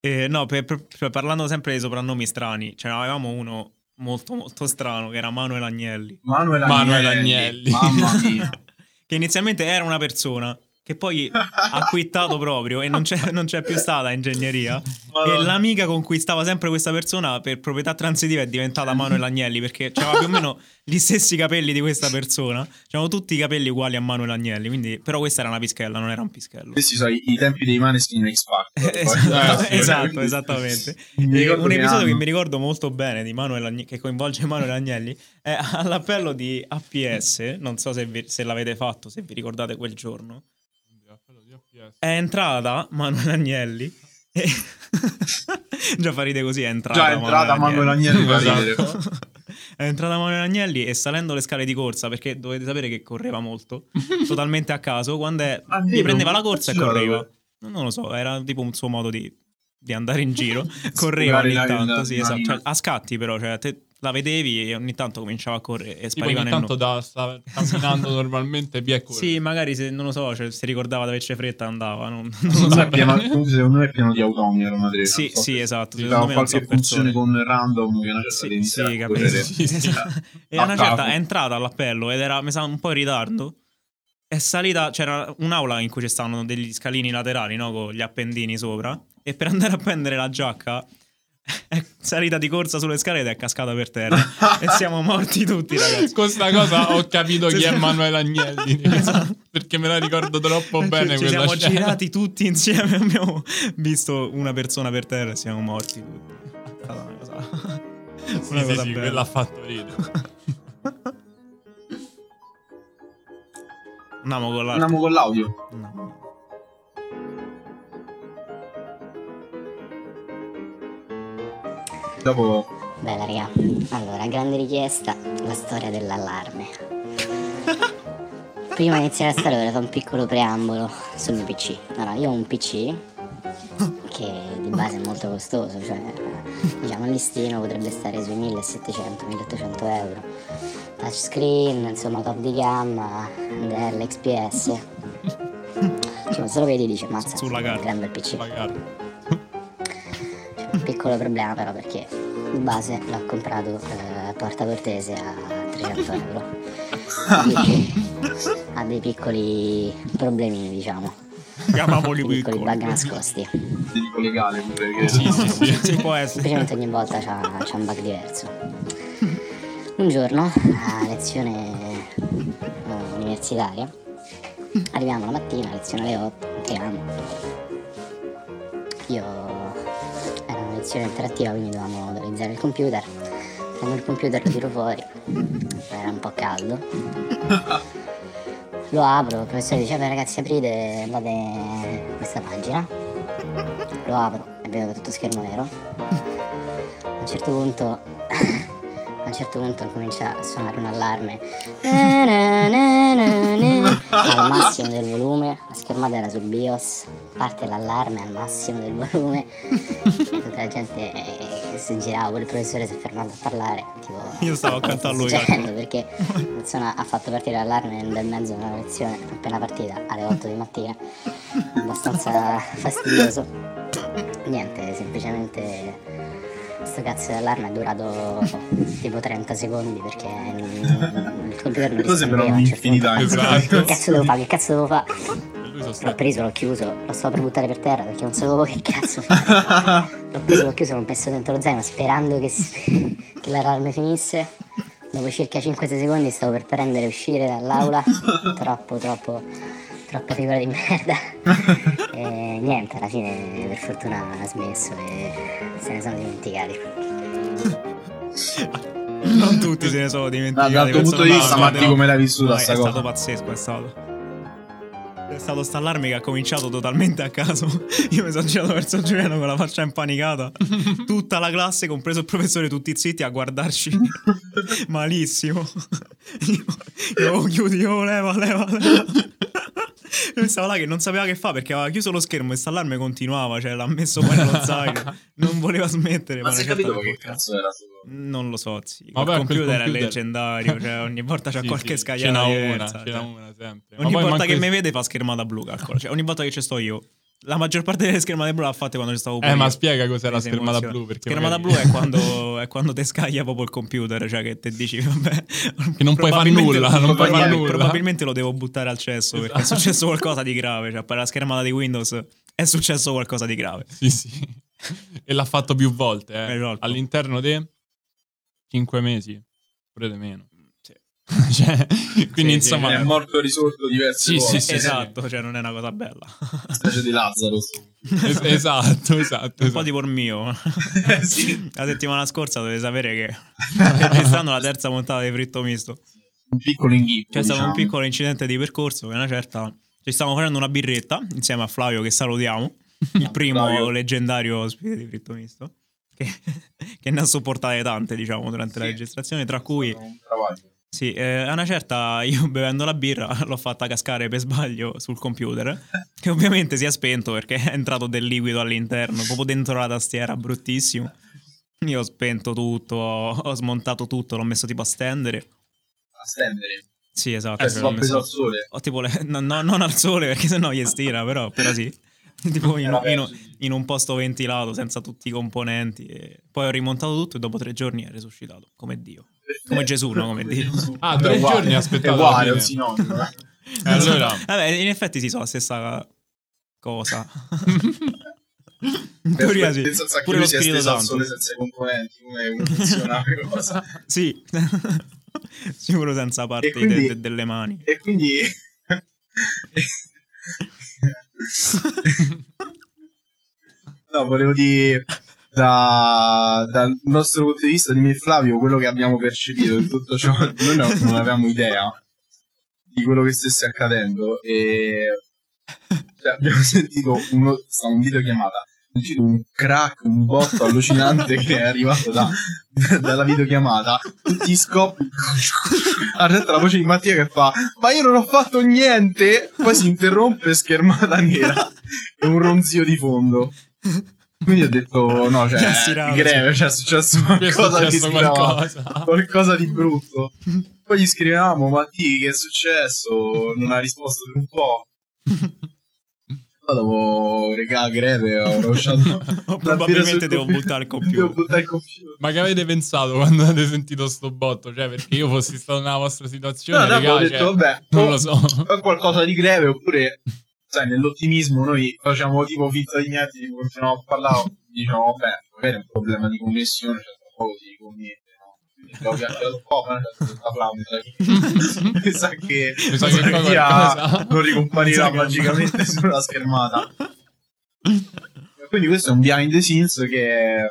Eh, no, per- per- per- parlando sempre dei soprannomi strani, ce ne avevamo uno molto molto strano che era Manuel Agnelli. Manuel Manuel Agnelli. Agnelli. Mamma mia. [LAUGHS] Che inizialmente era una persona che poi ha quittato proprio e non c'è, non c'è più stata ingegneria. E l'amica con cui stava sempre questa persona per proprietà transitiva è diventata Manuel Agnelli perché aveva più o meno gli stessi capelli di questa persona. C'erano tutti i capelli uguali a Manuel Agnelli, quindi, però questa era una pischella, non era un pischello. Questi sono i, i tempi dei Maneskin X Factor. esatto, Eh, esatto, quindi- esattamente. Mi E ricordo un episodio che mi ricordo molto bene di Manuel Agne- che coinvolge Manuel Agnelli è all'appello di APS, non so se, vi- se l'avete fatto, se vi ricordate quel giorno. È entrata Manuel Agnelli e... [LAUGHS] Già fa ride così, è entrata Già è entrata Manuel Agnelli fa Esatto. ridere. È entrata Manuel Agnelli e salendo le scale di corsa, perché dovete sapere che correva molto, totalmente a caso, quando è- Ah, gli prendeva la corsa e correva. Non lo so, era tipo un suo modo di, di andare in giro. [LAUGHS] correva ogni tanto, sì, esatto. Cioè, a scatti però, cioè te la vedevi e ogni tanto cominciava a correre e Tipo spariva ogni nel tanto nulla. da, sta camminando [LAUGHS] normalmente via e corre. Sì, magari se non lo so, cioè, se ricordava di averci fretta andava. Non, non Secondo lo me, so. è pieno, [LAUGHS] comunque secondo me è pieno di automi era una Sì, non so sì, se- esatto. Sì, Secondo me non qualche so persone. funzione con random che una certa Sì, sì, capisco. correre. Sì, sì. [LAUGHS] E una certa è entrata all'appello ed era mi sa, un po' in ritardo. È salita, c'era un'aula in cui ci stavano degli scalini laterali, no? Con gli appendini sopra. E per andare a prendere la giacca è salita di corsa sulle scale ed è cascata per terra. e siamo morti tutti, ragazzi. Con sta cosa ho capito Sì, chi è [LAUGHS] sì. Manuel Agnelli. Esatto. Perché me la ricordo troppo Ci- bene ci quella siamo scena. girati tutti insieme. Abbiamo visto una persona per terra e siamo morti tutti. Una cosa. Sì, una sì, cosa sì, bella. quella ha fatto ridere. Andiamo con la. Andiamo con l'audio. No. Dopo Bella raga, allora, grande richiesta, la storia dell'allarme. [LAUGHS] Prima di iniziare la storia vorrei fare un piccolo preambolo sul mio PC. Allora, io ho un PC che di base è molto costoso, cioè diciamo il listino potrebbe stare sui 1700-1800 euro. Touchscreen, insomma top di gamma, dell'XPS. Cioè, se lo vedi dice mazza, un carta. gran bel PC. Piccolo problema però perché di base l'ho comprato eh, a Porta Cortese a 300 euro. [LAUGHS] Quindi ha dei piccoli problemini diciamo, Chiamiamoli dei piccoli piccoli. bug nascosti. Dico legale pure che Sì, sì, sì. Si può essere. Semplicemente ogni volta c'ha, c'ha un bug diverso. Un giorno, a lezione eh, universitaria, arriviamo la mattina, lezione alle 8, entriamo. Io lezione interattiva, quindi dovevamo utilizzare il computer. Prendo il computer, lo tiro fuori, era un po' caldo. Lo apro, il professore dice, vabbè ragazzi aprite, andate questa pagina. Lo apro e vedo che tutto schermo nero. A un certo punto, a un certo punto comincia a suonare un allarme. Al massimo del volume, la schermata era sul BIOS, parte l'allarme al massimo del volume la gente eh, si girava, pure il professore si è fermato a parlare. Tipo, Io stavo accanto a [LAUGHS] lui, "Cosa sta succedendo?" perché persona ha fatto partire l'allarme nel bel mezzo di una lezione appena partita alle 8 di mattina, abbastanza [LAUGHS] fastidioso. Niente, semplicemente questo cazzo di allarme è durato tipo 30 secondi perché il computer non Questo sembra rispondeva. a un certo un'infinità, punto. esatto. Che cazzo devo fare? Che cazzo devo fare? L'ho preso, l'ho chiuso, lo sto per buttare per terra perché non sapevo che cazzo. [LAUGHS] L'ho preso, l'ho chiuso, l'ho messo dentro lo zaino sperando che, si- che l'allarme finisse. Dopo circa 5 secondi stavo per prendere e uscire dall'aula. [LAUGHS] Troppo, troppo, troppa figura di merda. [LAUGHS] E niente, alla fine per fortuna ha smesso e se ne sono dimenticati. Non tutti se ne sono dimenticati. dal tuo penso punto di vista, Matti, come l'hai vissuta sta è cosa? stato pazzesco, è stato. È stato sta allarme che ha cominciato totalmente a caso. [LAUGHS] Io mi sono girato verso Giuliano con la faccia impanicata. Tutta la classe, compreso il professore, tutti zitti a guardarci [LAUGHS] malissimo. Io, io chiudi, oh, leva, leva, leva. Lui stava là che non sapeva che fa perché aveva chiuso lo schermo e sta allarme continuava, cioè l'ha messo poi nello zaino. Non voleva smettere. Ma una si è capito che cazzo era solo? Non lo so, sì. Vabbè, il computer, è leggendario, cioè [LAUGHS] ogni volta c'è Sì, qualche sì, scagliata Ce n'ha diversa, una, ce cioè. n'ha una sempre. Ogni volta manco che mi vede fa schermata blu, calcola. Cioè, ogni volta che ci sto io. La maggior parte delle schermate blu l'ha fatte quando ci stavo Eh, ma spiega cos'è la schermata blu, perché Schermata magari- blu è [LAUGHS] quando, è quando te scaglia proprio il computer, cioè che te dici, vabbè... Che non puoi far probabilmente- nulla, non puoi far probabil- nulla. Probabilmente lo devo buttare al cesso, perché è Esatto. successo qualcosa di grave. Cioè, per la schermata di Windows è successo qualcosa di grave. Sì, sì. e l'ha fatto più volte, eh. Esatto. All'interno di 5 mesi, pure di meno. Sì. [LAUGHS] cioè, quindi Sì, sì, insomma, È morto risorto diverse Sì, volte. sì, sì, esatto, cioè non è una cosa bella. Specie di Lazzaro. es- [LAUGHS] esatto, esatto. Un po' esatto. tipo il mio. Eh, sì. La settimana scorsa dovete sapere che [LAUGHS] registrando la terza puntata di Fritto Misto. Un piccolo inghippo. C'è stato diciamo. un piccolo incidente di percorso che una certa ci stavamo facendo una birretta insieme a Flavio che salutiamo, il primo Flavio. leggendario ospite di Fritto Misto che, [LAUGHS] che ne ha sopportate tante diciamo durante la Sì. registrazione tra cui sì, eh, a una certa io [LAUGHS] bevendo la birra [LAUGHS] l'ho fatta cascare per sbaglio sul computer che ovviamente si è spento perché è entrato del liquido all'interno proprio dentro la tastiera bruttissimo io ho spento tutto ho, ho smontato tutto l'ho messo tipo a stendere A stendere. sì esatto Eh, l'ho messo- al sole. o tipo le- no, no, non al sole perché sennò gli stira, però, però sì. [LAUGHS] tipo in, in- in un posto ventilato senza tutti i componenti. E poi ho rimontato tutto e dopo tre giorni è resuscitato come Dio. Come Gesù, no? Come Dio. Ah, tre uguale, giorni aspettato È uguale, è un sinonimo. eh. [LAUGHS] E allora, Vabbè, in effetti sì, sono la stessa cosa. [LAUGHS] in teoria sì. Pure lo Spirito Santo. senza i componenti. Come come funziona la cosa. Sì. Sicuro senza parte quindi- de- de- delle mani. E quindi... [LAUGHS] no, volevo dire... Da, dal nostro punto di vista di e Flavio, quello che abbiamo percepito di tutto ciò, noi no- non avevamo idea di quello che stesse accadendo e cioè, abbiamo [LAUGHS] sentito uno, ho sentito un crack, un botto allucinante che è arrivato da, dalla videochiamata, tutti scoppi, ha detto la voce di Mattia che fa, ma io non ho fatto niente, poi si interrompe schermata nera e un ronzio di fondo. Quindi ho detto, no, cioè, di greve, cioè, è successo Qui è qualcosa di successo sgravante. qualcosa. qualcosa di brutto. Poi gli scrivevamo, ma ti che è successo? Non ha risposto per un po'. Dopo, regà, greve, ho rovesciato. [LAUGHS] O probabilmente devo buttare il Devo computer. buttare il computer. Ma che avete pensato quando avete sentito sto botto? Cioè, perché io fossi stato nella vostra situazione, No, raga, ho detto, cioè, vabbè, non o- lo so. o qualcosa di greve, oppure, sai, nell'ottimismo noi facciamo tipo finta di niente, continuiamo a parlare, diciamo, vabbè, magari è un problema di connessione, cioè, tra poco si riconnette, Abbiamo chiacchierato un po', ma flauta. Mi sa che, Mi sa che qualcosa- non ricomparirà magicamente sulla schermata. Quindi questo è un behind the scenes che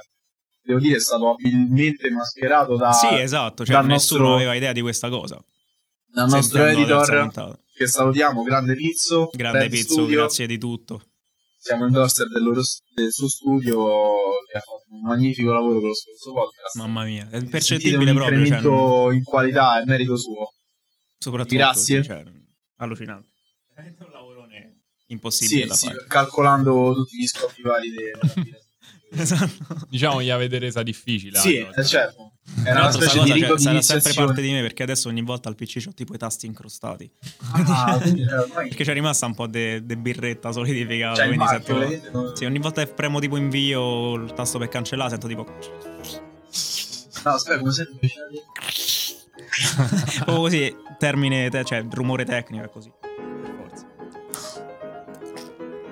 devo dire è stato abilmente mascherato da, Sì, esatto, cioè nessuno nostro- aveva idea di questa cosa. dal nostro editor che salutiamo, grande Pizzo. Grande Pizzo, Studio. grazie di tutto. Siamo endorser del, loro, del suo studio che ha fatto un magnifico lavoro per lo scorso podcast. Mamma mia, è percettibile un proprio, cioè, incremento in qualità è merito suo. soprattutto Grazie. cioè, allucinante. È un lavorone impossibile Sì, da sì, fare. calcolando tutti gli scoppi vari [LAUGHS] della fine. Esatto. Diciamo gli avete resa difficile. Sì, allora. eh, certo. Era una specie cosa di rito sarà sempre parte di me perché adesso ogni volta al PC ho tipo i tasti incrostati. Ah, [LAUGHS] eh, ormai Perché c'è rimasta un po' di birretta solidificata. Cioè, quindi marchio, sento... Sì, ogni volta che premo tipo invio il tasto per cancellare sento tipo... No, aspetta, come sempre [LAUGHS] Proprio così, termine, te- cioè rumore tecnico è così. Per forza.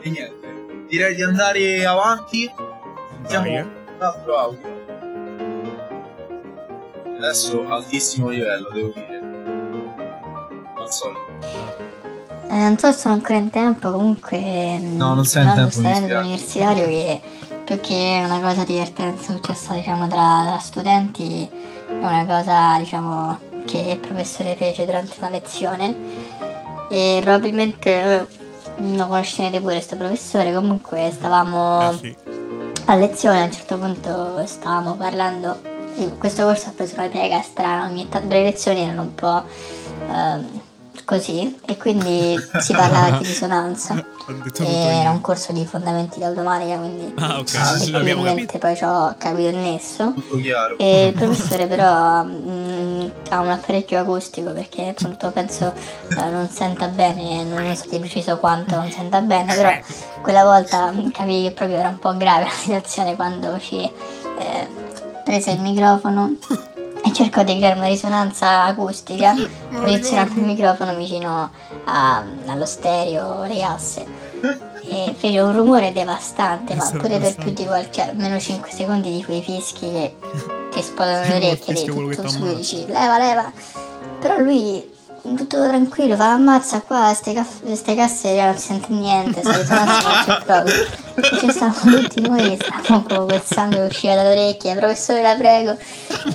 E niente. Direi di andare avanti. Eh. un altro audio. Adesso altissimo livello, devo dire. Al solito. Eh, non so se sono ancora in tempo, comunque. No, non sei in tempo, dispiace. universitario che più che una cosa divertente successa diciamo tra studenti, è una cosa diciamo che il professore fece durante una lezione. E probabilmente eh, lo conoscerete pure questo professore, comunque stavamo Eh, sì. a lezione a un certo punto stavamo parlando questo corso ha preso una piega strana ogni tanto le lezioni erano un po' ehm, così e quindi si parlava di [LAUGHS] risonanza era un corso di fondamenti dell'automatica quindi Ah, ok. Sì, l'abbiamo probabilmente capito. poi ho capito il nesso e il professore però mm, ha un apparecchio acustico perché appunto penso eh, non senta bene, non so di preciso quanto non senta bene, però quella volta capì che proprio era un po' grave la situazione quando ci eh, prese il microfono e cercò di creare una risonanza acustica. Posizionando il microfono vicino a- allo stereo, le casse. E fece un rumore devastante, ma pure per più di qualche almeno 5 secondi di quei fischi che ti esplodano le orecchie, di che tutto su, dici leva, leva. Però lui tutto tranquillo, fa ammazza qua, ste, caff- ste casse non si sente niente, [LAUGHS] non c'è proprio. E ci stavamo tutti noi, stavamo con quel sangue che usciva dalle orecchie, professore la prego.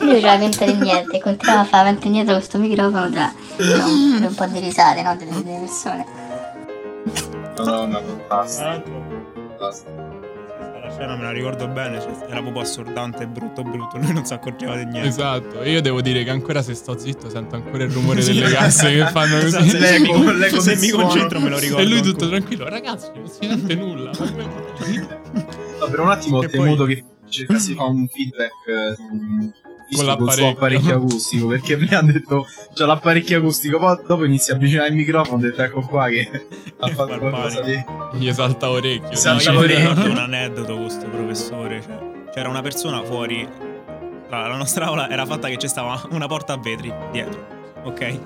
Lui non c'era finta di niente, e continuava a fare avanti e indietro questo microfono tra, tra un, po' di risate no, delle, delle persone. Madonna, fantastico. fantastico. Scena me la ricordo bene, cioè, era proprio assordante, brutto brutto, lui non si accorgeva di niente. Esatto, e io devo dire che ancora se sto zitto sento ancora il rumore [LAUGHS] delle casse che fanno così. Esatto, se, L'eco, mi, l'eco se mi suono. concentro me lo ricordo E lui tutto ancora. tranquillo, ragazzi, non si sente nulla. [LAUGHS] No, per un attimo ho temuto poi- che cercassi di fare un feedback eh, Con l'apparecchio. apparecchio acustico perché prima ha detto c'ho l'apparecchio acustico poi dopo inizia a avvicinare il microfono ho detto ecco qua che ha fatto qualcosa di Gli salta orecchio. Salta No, mi orecchio. ricordo un aneddoto con questo professore. Cioè, c'era una persona fuori. La nostra aula era fatta che c'è stava una porta a vetri dietro. Ok?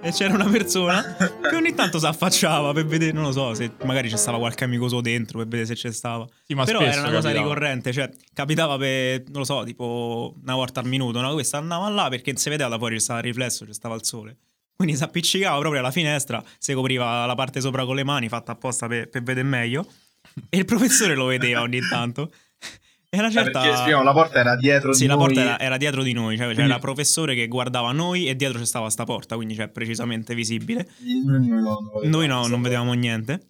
E c'era una persona che ogni tanto si affacciava per vedere, non lo so, se magari c'è stava qualche amico suo dentro per vedere se c'è stava. Sì, ma Però era una cosa capitava. ricorrente, cioè capitava per, non lo so, tipo una volta al minuto, no? Questa andava là perché se vedeva da fuori c'è stava il riflesso, c'è stava il sole. Quindi si appiccicava proprio alla finestra, si copriva la parte sopra con le mani, fatta apposta per, per vedere meglio. E il professore lo vedeva ogni tanto. E una Eh, certa... perché spieghiamo la porta era dietro Sì, di la noi porta era, era dietro di noi, cioè c'era Quindi- il professore che guardava noi e dietro c'è stava sta porta, quindi cioè precisamente visibile. no, Noi no, non vedevamo niente.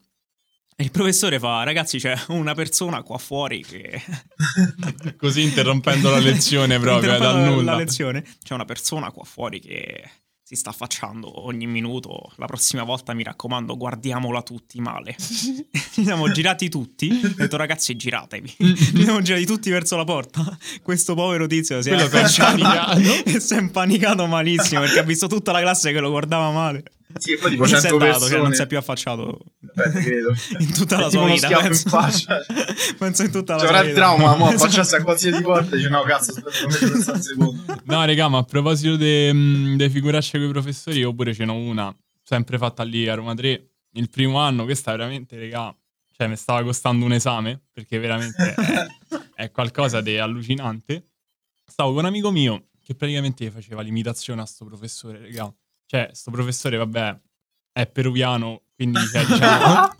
E il professore fa, ragazzi, c'è una persona qua fuori che... [LAUGHS] Così interrompendo la lezione proprio, eh, dal la- nulla. La lezione. C'è una persona qua fuori che si sta affacciando ogni minuto. La prossima volta, mi raccomando, guardiamola tutti male. [LAUGHS] Ci siamo girati tutti. Ho detto, ragazzi, giratevi. [LAUGHS] Ci siamo girati tutti verso la porta. Questo povero tizio si è [LAUGHS] e è impanicato malissimo perché ha visto tutta la classe che lo guardava male. Sì, poi tipo Non si è 100 dato, persone. cioè non si è più affacciato Beh, credo. [LAUGHS] in tutta la sua vita. schiaffo in Penso. faccia. [LAUGHS] penso in tutta la C'è sua vita. il trauma, mo [LAUGHS] facciassi a qualsiasi porta dice no cazzo aspetta un secondo. No, raga, ma a proposito delle figuracce con i professori, io pure ce n'ho una, sempre fatta lì a Roma 3. Il primo anno, questa veramente, raga, cioè mi stava costando un esame, perché veramente è, è qualcosa di allucinante. Stavo con un amico mio che praticamente faceva l'imitazione a sto professore, raga. Cioè, sto professore, vabbè, è peruviano, quindi cioè, [LAUGHS] diciamo...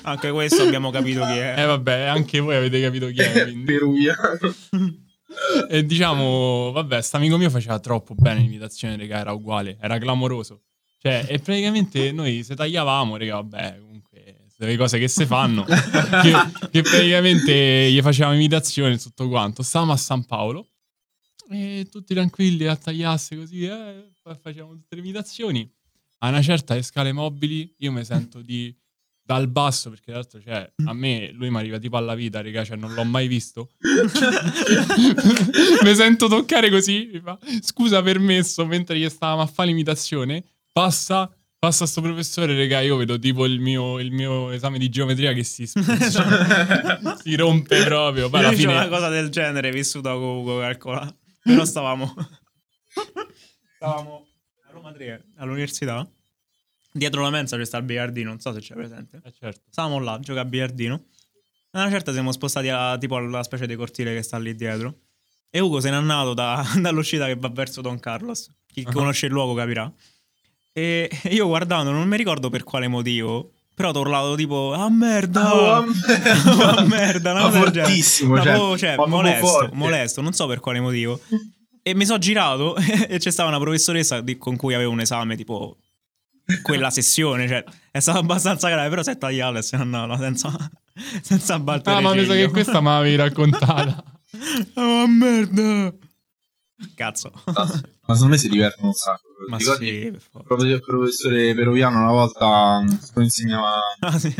Anche questo abbiamo capito chi è. eh vabbè, anche voi avete capito chi è, quindi... Peruviano. E diciamo, vabbè, sto mio faceva troppo bene l'imitazione, raga, era uguale, era clamoroso. Cioè, e praticamente noi se tagliavamo, raga, vabbè, comunque, sono le cose che si fanno, [LAUGHS] che, che praticamente gli facevamo imitazione e tutto quanto. Stavamo a San Paolo e tutti tranquilli a tagliarsi così, eh, poi facevamo tutte le imitazioni. A una certa le scale mobili io mi sento di dal basso perché tra l'altro cioè, a me lui mi arriva tipo alla vita raga cioè non l'ho mai visto [LAUGHS] mi sento toccare così mi fa, scusa permesso mentre gli stavamo a fare l'imitazione passa passa sto professore raga io vedo tipo il mio, il mio esame di geometria che si, [LAUGHS] si rompe proprio poi alla fine una cosa del genere vissuta con Ugo, calcola. Però stavamo... stavamo a Roma 3, all'università. Dietro la mensa c'è sta il biliardino, non so se c'è presente. Eh, certo. Stavamo là a giocare a biliardino. A una certa siamo spostati a, tipo alla specie di cortile che sta lì dietro. E Ugo se n'è andato da- [LAUGHS] dall'uscita che va verso Don Carlos. Chi Ah. conosce il luogo capirà. E io guardando, non mi ricordo per quale motivo. Però ho urlato tipo, ah merda! Oh, ah merda! [LAUGHS] cosa del genere. fortissimo, No, cioè, cioè, molesto, molesto, non so per quale motivo. E mi sono girato [LAUGHS] e c'è stata una professoressa di- con cui avevo un esame, tipo quella sessione, cioè è stato abbastanza grave, però si è tagliato e se ne andava senza, [LAUGHS] senza battere ah ma mi sa che questa me l'avevi raccontata [LAUGHS] Oh merda! Cazzo. Ma secondo me si divertono un sacco. Ma ricordi sì, professore- il professore peruviano una volta mm, insegnava Ah, sì.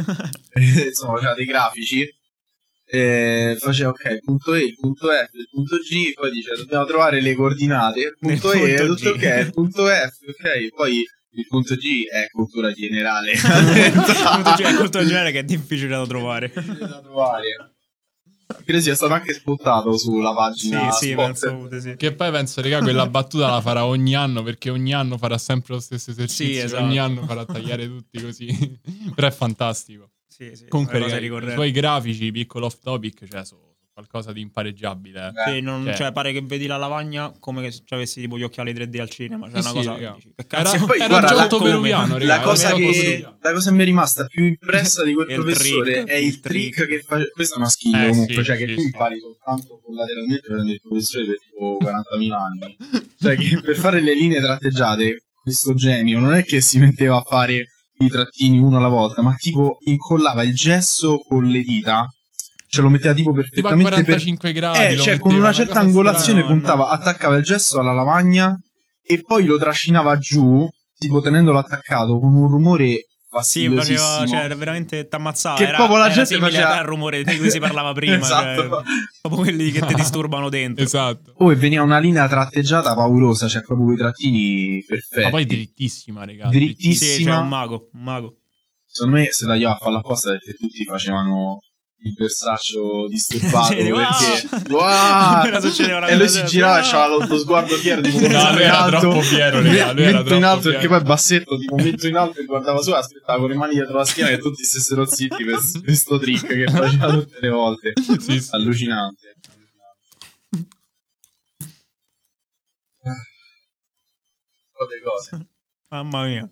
eh, insomma faceva dei grafici e faceva ok il punto E, il punto F, il punto G poi dice dobbiamo trovare le coordinate il punto Nel E, punto tutto G. ok, il punto F ok, poi il punto G è cultura generale [LAUGHS] Appunto, cioè, è cultura [LAUGHS] generale che è difficile da trovare. da trovare credo sia stato anche sputtato sulla Sì, pagina sì, Spot. penso sì. Che poi penso, raga, quella battuta la farà ogni anno perché ogni anno farà sempre lo stesso esercizio. Sì, esatto. Ogni anno farà tagliare tutti così. [LAUGHS] Però è fantastico. Sì, sì, Comunque, i suoi grafici, piccolo off topic, cioè, sono qualcosa di impareggiabile. eh. Sì, non- cioè- cioè, pare che vedi la lavagna come se avessi tipo gli occhiali 3D al cinema. Cioè, Sì, una sì, cosa dici, Era, poi, era guarda, giotto la- peruviano, la era cosa, che, la cosa che mi è rimasta più impressa di quel professore trick, è il trick, trick. che fa. Questa è una skill Eh, comunque, sì, cioè sì, che tu sì. impari soltanto collateralmente prendere il professore per tipo 40.000 anni. Cioè che per fare le linee tratteggiate, questo genio non è che si metteva a fare i trattini uno alla volta, ma tipo incollava il gesso con le dita. Ce lo metteva tipo Tipo perfettamente per, 45 gradi. eh, cioè, con metteva, una certa angolazione strana. puntava, attaccava il gesso alla lavagna e poi lo trascinava giù, tipo tenendolo attaccato con un rumore Sì, faceva, fastidiosissimo. cioè, era veramente t'ammazzava. Che era, proprio la era gente faceva- al rumore di cui si parlava prima. Esatto. cioè, proprio quelli che ti disturbano dentro. Esatto. Oh, e veniva una linea tratteggiata paurosa, cioè proprio quei trattini perfetti. Ma poi drittissima, raga. Drittissima. Sì, cioè, un mago, un mago. Secondo me se tagliava a farla apposta perché tutti facevano il versaccio disturbato perché wow! wow! [LAUGHS] Succedeva una e lui si girava wow! c'aveva lo sguardo fiero tipo [LAUGHS] No, lui era alto. troppo fiero, raga, lui era in alto fiero. perché poi bassetto tipo mento in alto e guardava su e aspettava con le mani dietro la schiena che tutti stessero zitti per questo trick che faceva tutte le volte Sì, sì. allucinante cose Mamma mia.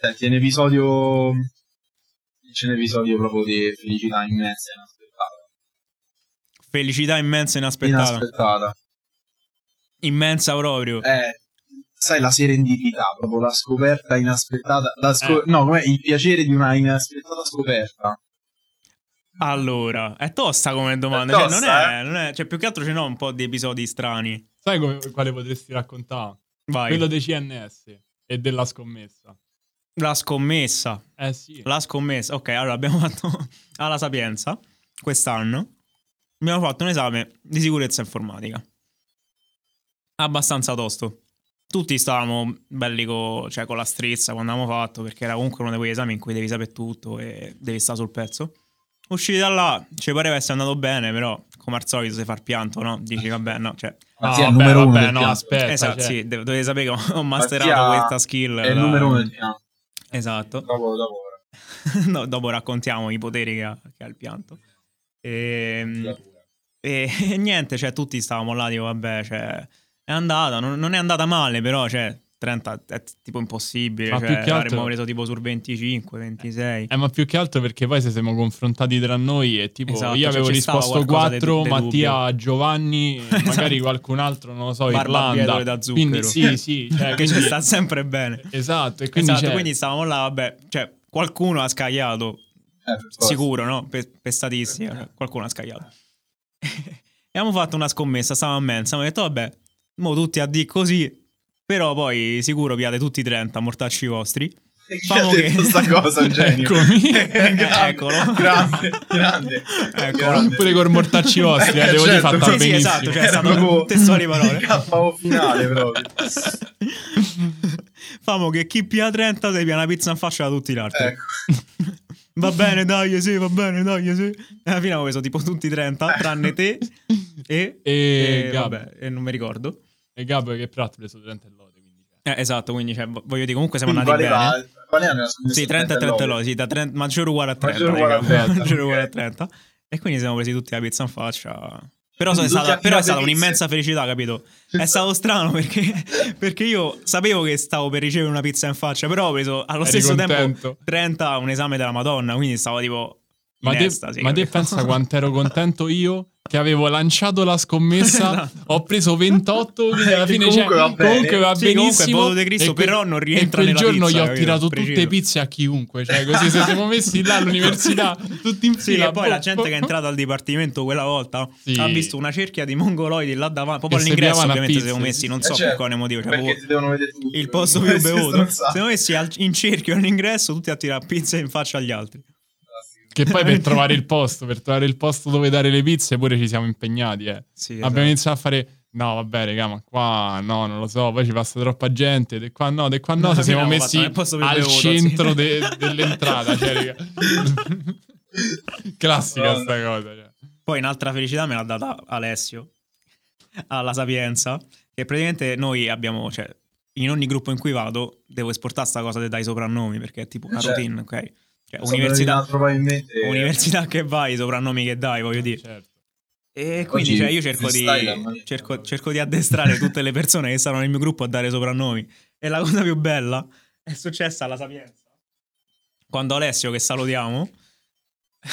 Senti, è un episodio. C'è un episodio proprio di felicità immensa e inaspettata. Felicità immensa e inaspettata. Inaspettata. Immensa proprio. Eh, sai, la serendipità, proprio la scoperta inaspettata. La scop- Eh. No, com'è? Il piacere di una inaspettata scoperta. Allora, è tosta come domanda. È cioè, tosta, non è, eh? non è- cioè, più che altro ce n'ho un po' di episodi strani. Sai come, quale potresti raccontare? Vai. Quello dei CNS e della scommessa. La scommessa. Eh sì. La scommessa. Ok, allora abbiamo fatto [LAUGHS] alla Sapienza quest'anno. Abbiamo fatto un esame di sicurezza informatica. Abbastanza tosto. Tutti stavamo belli co- cioè, con la strizza quando abbiamo fatto, perché era comunque uno di quegli esami in cui devi sapere tutto e devi stare sul pezzo. Usciti da là, ci pareva essere andato bene, però come al solito si fa il pianto, no? Dici, vabbè, no, cioè... No, Sì, è il vabbè, vabbè, del no, piano. aspetta. esatto, cioè, sì, dovete sapere che ho masterato Mattia questa skill. È il da- numero uno del piano. Esatto. Dopo, dopo. [LAUGHS] No, dopo raccontiamo i poteri che ha, che ha il pianto. E, e, [LAUGHS] e niente, cioè, tutti stavamo là, dico, vabbè, cioè, è andata, non, non è andata male, però, cioè, 30 è tipo impossibile, Ma cioè, più che altro- avremmo preso tipo sul 25, 26. Eh, ma più che altro perché poi se siamo confrontati tra noi e tipo Esatto, io cioè, avevo ci risposto qualcosa di- 4, di Mattia, Giovanni, e [LAUGHS] magari Esatto. qualcun altro, non lo so, Barbabietole Irlanda. da zucchero. Quindi sì, [LAUGHS] sì, cioè, che ci quindi- sta sempre bene. Esatto, e quindi, esatto, cioè, quindi stavamo là, vabbè, cioè, qualcuno ha scagliato, Eh, sicuro, no? Per, per statistica, cioè, qualcuno ha scagliato. [LAUGHS] e abbiamo fatto una scommessa, stavamo a mensa, abbiamo detto, vabbè, mo tutti a di così, però poi sicuro piate tutti 30 mortacci vostri. Chi Famo che- sta cosa, un genio. [LAUGHS] Eccomi. [LAUGHS] grande, Eccolo. grande, grande. Eccolo. grande. Pure col mortacci vostri, eh, devo dire, certo, fatta sì, sì, benissimo. esatto, cioè, è Era stato proprio testuali parole. [LAUGHS] KO finale proprio. Famo che chi pia 30 si pia una pizza in faccia da tutti gli altri. Ecco. Va bene, dai, sì, va bene, dai, sì. E alla fine avevo preso tipo tutti 30, tranne te e... E Gab. vabbè, e non mi ricordo. E Gab che però ha preso 30 e lode, quindi... Eh, esatto, quindi cioè, vo- voglio dire, comunque siamo andati valeva- bene. qual era la scommessa? Sì, 30 e 30 lode? lode, sì, da 30, maggiore uguale a 30. [LAUGHS] Maggiore uguale a raga. 30, maggiore uguale a ok. 30. E quindi siamo presi tutti la pizza in faccia. Però, sono Tutti stata, però è stata un'immensa felicità, capito? È stato strano perché, [LAUGHS] perché io sapevo che stavo per ricevere una pizza in faccia, però ho preso allo Eri stesso contento? tempo 30 a un esame della Madonna, quindi stavo tipo Ma in te, estasi, ma te pensa [LAUGHS] quanto ero contento io che avevo lanciato la scommessa, [LAUGHS] ho preso 28, quindi alla fine comunque cioè, va comunque va Sì, comunque benissimo. voto di Cristo, e que- però non rientra E quel nella giorno pizza, gli ho tirato tutte Preciso. le pizze a chiunque, cioè così se siamo messi là all'università, [LAUGHS] tutti in Sì, fila. e poi boh, la gente boh, che è boh. entrata al dipartimento quella volta Sì. ha visto una cerchia di mongoloidi là davanti. Proprio Che all'ingresso, ovviamente, pizze, siamo messi, non Eh, so certo, per quale motivo. Cioè, il posto più Questi bevuto. Siamo messi in cerchio all'ingresso, tutti a tirare pizze in faccia agli altri. Che poi per [LAUGHS] trovare il posto, per trovare il posto dove dare le pizze pure ci siamo impegnati, eh. Sì, Abbiamo esatto. iniziato a fare No, vabbè, raga, ma qua no, non lo so, poi ci passa troppa gente, di qua no, di qua no, ci siamo messi abbiamo fatto al bevuto, centro sì. de- dell'entrata, cioè, raga. [LAUGHS] Classica sta cosa, cioè. Poi un'altra felicità me l'ha data Alessio alla Sapienza. Che praticamente noi abbiamo, cioè, in ogni gruppo in cui vado, devo esportare sta cosa dei soprannomi perché è tipo una Certo. routine, ok? Cioè, università, probabilmente. università che vai, i soprannomi che dai, voglio dire. Certo. E quindi Oggi cioè, io cerco di, cerco, cerco di addestrare [LAUGHS] tutte le persone che stanno nel mio gruppo a dare soprannomi. E la cosa più bella è successa alla Sapienza. Quando Alessio, che salutiamo,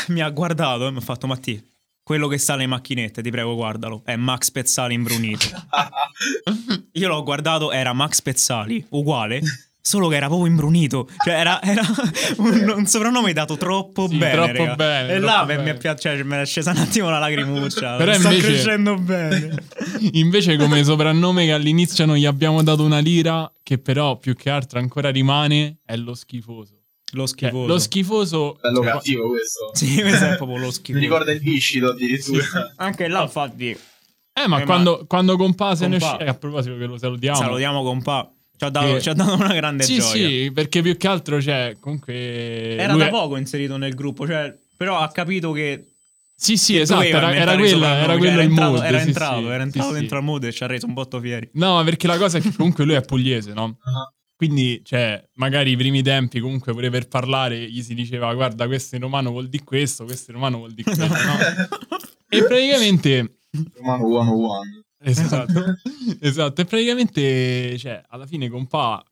mi ha guardato e mi ha fatto Matti, quello che sta nelle macchinette, ti prego guardalo, è Max Pezzali imbrunito. [LAUGHS] Io l'ho guardato, era Max Pezzali, uguale, [LAUGHS] solo che era proprio imbrunito. Cioè era, era [LAUGHS] un, un soprannome dato troppo Sì, bene. troppo raga. bene, E troppo là mi, bene. mi è piaciuto, cioè, mi è scesa un attimo la lacrimuccia. Però sta invece- crescendo bene. [LAUGHS] Invece come soprannome che all'inizio non gli abbiamo dato una lira, che però più che altro ancora rimane, è lo schifoso. Lo schifoso. lo schifoso... Bello cioè, cattivo questo. Sì, questo è proprio lo Mi schifoso. ricorda il viscido addirittura. Anche là, infatti, Eh, ma Eh, quando, quando compà se ne uscì... eh, a proposito che lo salutiamo. salutiamo compà. Ci ha dato, Che- ci ha dato una grande Sì, gioia. sì, perché più che altro, cioè, comunque... Era da è- poco inserito nel gruppo, cioè, però ha capito che Sì, sì, che esatto, era, era quella, era cioè, quello il entrato, mood. Era sì, entrato, sì, era entrato sì. dentro al mood e ci ha reso un botto fieri. No, ma perché la cosa è che comunque lui è pugliese, no? Ah. Quindi, cioè, magari i primi tempi, comunque, pure per parlare, gli si diceva, guarda, questo in romano vuol dire questo, questo in romano vuol dire [LAUGHS] questo, no? E praticamente... Romano 101. Esatto. [LAUGHS] esatto. E praticamente, cioè, alla fine compà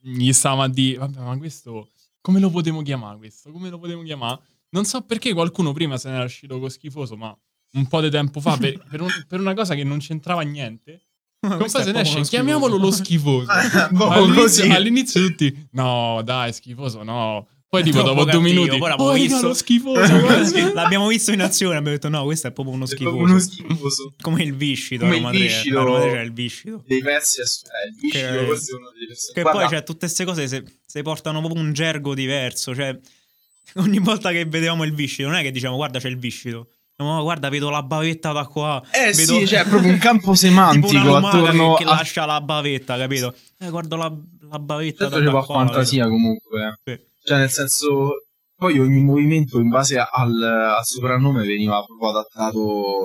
gli stavamo a dire, vabbè, ma questo, come lo potevo chiamare questo? Come lo potevo chiamare? Non so perché qualcuno prima se ne era uscito con schifoso, ma un po' di tempo fa, per, per un- per una cosa che non c'entrava niente, [LAUGHS] è se ne esce, chiamiamolo lo schifoso. [LAUGHS] All'inizio, all'inizio tutti, no, dai, schifoso, no. Poi tipo dopo due minuti, poi l'avevo oh visto." lo schifoso, guarda." [LAUGHS] L'abbiamo visto in azione, abbiamo detto no, questo è proprio uno schifoso. uno schifoso. Come il viscido, Come a il Roma 3. viscido. Roma 3 c'è il viscido. Dei pezzi eh, il viscido, Che- è uno dei pezzi. Che Guarda, poi c'è tutte queste cose se, se portano proprio un gergo diverso. Cioè, [LAUGHS] ogni volta che vedevamo il viscido, non è che diciamo guarda c'è il viscido. No, ma guarda, vedo la bavetta da qua. Eh vedo... sì, c'è [LAUGHS] proprio un campo tipo semantico attorno che, che a... lascia la bavetta, capito? Eh, guardo la, la bavetta Certo da, c'è da qua qua. fantasia comunque. eh. Sì. Cioè nel senso... Poi ogni movimento in base al, al soprannome veniva proprio adattato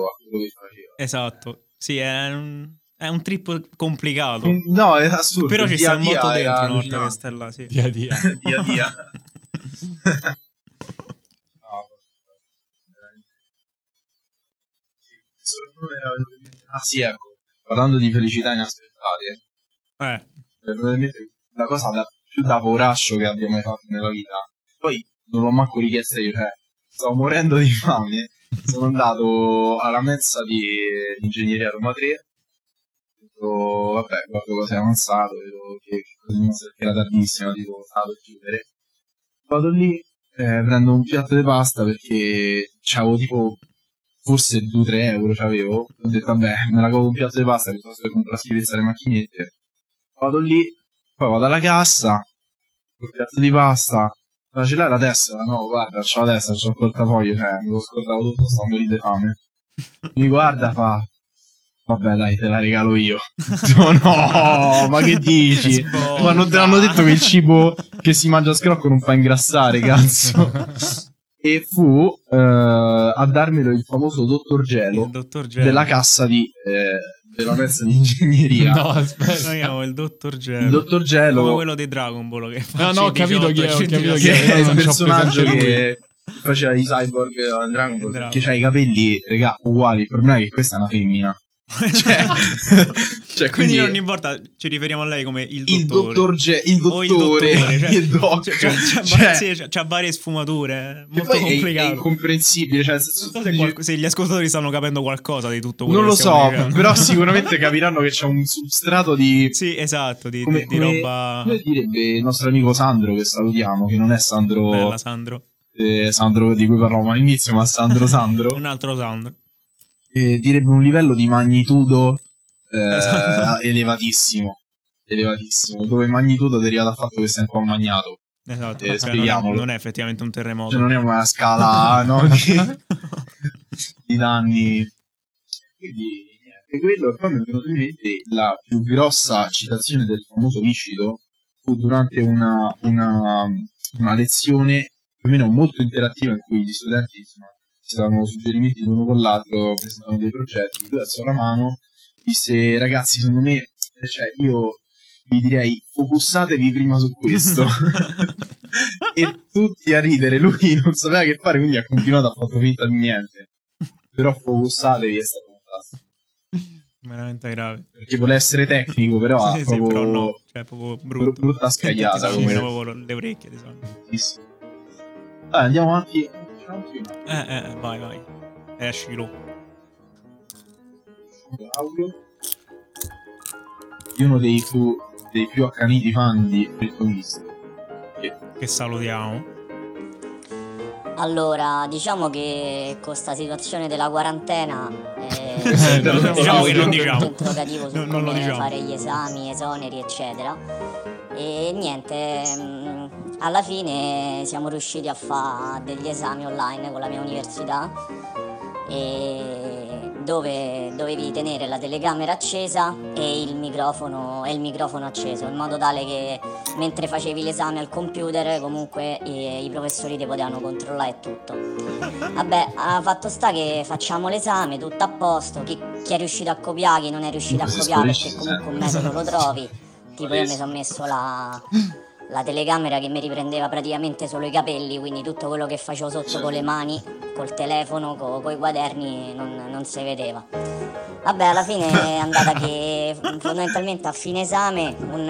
a quello che faceva. Esatto. Sì, è un, è un trip complicato. No, è assurdo. Però ci sta molto era dentro una volta che stai là, sì. Dia [LAUGHS] dia. Dia [LAUGHS] dia. No, veramente. Sì, il soprannome era veramente- Ah sì, ecco. Parlando di felicità inaspettate, Eh, è probabilmente la cosa da- più da poraccio che abbia mai fatto nella vita. Poi non l'ho manco richiesta io, cioè, stavo morendo di fame. Sono andato alla mezza di, ingegneria Roma 3. Ho detto, vabbè, guardo cosa è avanzato, vedo che che era tardissimo, tipo, stavo per chiudere. Vado lì, eh, prendo un piatto di pasta perché c'avevo tipo forse 2-3 euro c'avevo. Ho detto, vabbè, me la covo un piatto di pasta piuttosto che comprare schifezza le macchinette. Vado lì, poi vado alla cassa, col piatto di pasta. Ma ce l'hai la tessera? No, guarda, c'ho la tessera, c'ho il portafoglio, cioè, mi lo scordavo tutto, sto morendo di fame. Mi guarda, fa... Vabbè, dai, te la regalo io. [LAUGHS] No, ma che dici? [LAUGHS] Ma non te l'hanno detto che il cibo che si mangia a scrocco non fa ingrassare, [LAUGHS] cazzo. E fu eh, a darmelo il famoso dottor Gelo il dottor Gelo. della cassa di, eh, della mezza di ingegneria. No, aspetta. Noi abbiamo il dottor Gelo. Il dottor Gelo Come quello di Dragon Ball che fa No, no, ho capito chi è, ho capito chi che è. il personaggio che faceva i cyborg a Dragon Ball che ha i capelli, regà, uguali. Il problema è che questa è una femmina. [LAUGHS] cioè, cioè, Quindi quindi ogni volta ci riferiamo a lei come il dottore. il dottor Ge- il dottore, il dottore, cioè, [LAUGHS] il doc. Cioè, c'ha, c'ha, Cioè, va- sì, c'ha- c'ha varie sfumature. Che molto poi è- È, complicato. incomprensibile. Cioè, senso, non so se, qual- se gli ascoltatori stanno capendo qualcosa di tutto quello non lo so, dicendo. però [LAUGHS] sicuramente capiranno che c'è un substrato di. Sì, esatto, di, come, di- di come- roba come direbbe il nostro amico Sandro, che salutiamo, che non è Sandro, bella, Sandro. eh, Sandro di cui parlavamo all'inizio, ma Sandro Sandro. Un altro Sandro. Eh, direbbe un livello di magnitudo eh, Esatto. [LAUGHS] elevatissimo. Elevatissimo. Dove magnitudo deriva dal fatto che sei un po' magnato. Esatto, Eh, cioè, non, non è effettivamente un terremoto. Cioè, non è una scala [LAUGHS] no, di, [LAUGHS] di danni. Quindi, niente, quello. E poi mi è venuto in mente la più grossa citazione del famoso viscido fu durante una, una, una lezione più o meno molto interattiva in cui gli studenti insomma, si davano suggerimenti l'uno con l'altro, presentavano dei progetti, lui alzò la mano, disse ragazzi secondo me, cioè io vi direi focussatevi prima su questo [LAUGHS] e tutti a ridere, lui non sapeva che fare quindi ha continuato a fare finta di niente, però focussatevi è stato fantastico, Veramente grave. perché vuole essere tecnico però Sì, sì, proprio però no. Cioè, è proprio brutto. brutta scagliata si come- le orecchie, di solito. Sì, sì. Dai, andiamo avanti. Facciamo anche un Eh, eh, vai, vai. Escilo. audio. Io uno dei più, dei più accaniti fan di Frittonista. Che salutiamo. Allora, diciamo che con sta situazione della quarantena eh, Eh, [LAUGHS] no, diciamo [LAUGHS] che non un diciamo. interrogativo su No, non lo come diciamo. fare gli esami, esoneri, eccetera. E niente, mm, alla fine siamo riusciti a fare degli esami online con la mia università dove dovevi tenere la telecamera accesa e il microfono, e il microfono acceso in modo tale che mentre facevi l'esame al computer comunque i, i professori ti potevano controllare tutto. Vabbè, fatto sta che facciamo l'esame, tutto a posto, chi, chi è riuscito a copiare, chi non è riuscito a copiare perché comunque un metodo lo trovi. Tipo io mi sono messo la, la telecamera che mi riprendeva praticamente solo i capelli, quindi tutto quello che facevo sotto con le mani, col telefono, co- coi quaderni non, non si vedeva. Vabbè, alla fine è andata che fondamentalmente a fine esame un,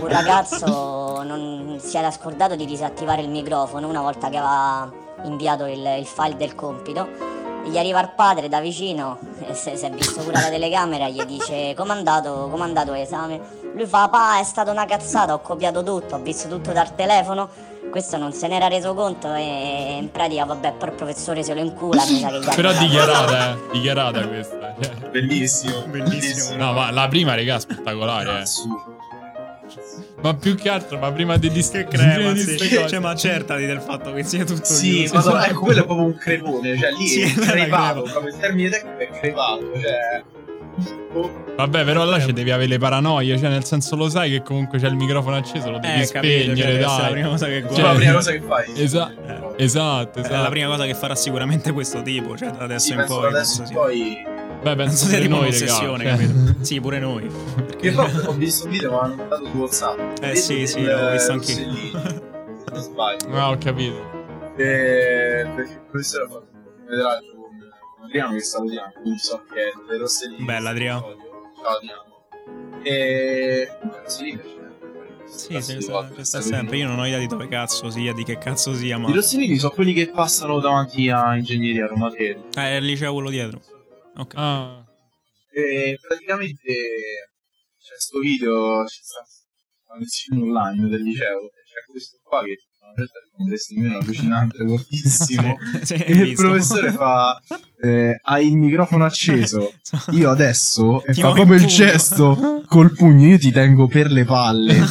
un ragazzo non si era scordato di disattivare il microfono una volta che aveva inviato il, il file del compito. Gli arriva il padre da vicino, si è visto pure la telecamera, gli dice com'è andato, com'è andato l'esame? Lui fa, pa, è stata una cazzata, ho copiato tutto, ho visto tutto dal telefono. questo non se n'era reso conto e in pratica, vabbè, poi il professore se lo incula, mi sa che gli [LAUGHS] ha Però dichiarata, eh. Dichiarata questa. cioè. Bellissimo. Bellissimo. No, ma la prima, raga, spettacolare, eh. Ma più che altro, ma prima di dis- Che crema, di sì. Cioè, ma accertati del fatto che sia tutto Sì, chiuso. ma ecco, quello è proprio un crepone, cioè lì Sì, è [LAUGHS] crepato, proprio il termine tecnico è crepato, cioè... Vabbè, però là ci devi avere le paranoie, cioè nel senso lo sai che comunque c'è il microfono acceso, lo devi Eh, capito, cioè, spegnere, deve essere dai. la prima cosa che Cioè, guardi. la prima cosa che fai. Esa- Eh. esatto, È esatto. la prima cosa che farà sicuramente questo tipo, cioè da adesso Sì, in poi. adesso sì. poi... Beh, penso sia tipo noi, un'ossessione, cioè. capito? [LAUGHS] Sì, pure noi. Che proprio ho visto un video, ma l'hanno mandato su WhatsApp. Eh, sì, sì, l'ho visto anch'io. anch'io. Non sbaglio. Ah, ho capito. E perché il professore ha fatto con Adriano che salutiamo, quindi so che è delle Rossellini. Bella, Adriano. Ciao Adriano. E... C'è. Sì, sì, sta, ci sta sempre. Io non ho idea di dove cazzo sia, di che cazzo sia, ma. I Rossellini sono quelli che passano davanti a ingegneria Roma 3. Eh, è il liceo quello dietro. Ok. Ah, E praticamente c'è sto video, c'è sta online del liceo, e c'è questo qua che una certa testimone allucinante, fortissimo. [LAUGHS] Sì, E il visto? professore fa: eh, Hai il microfono acceso. [LAUGHS] Io adesso e Ti fa proprio il gesto col pugno. Io ti tengo per le palle. [LAUGHS]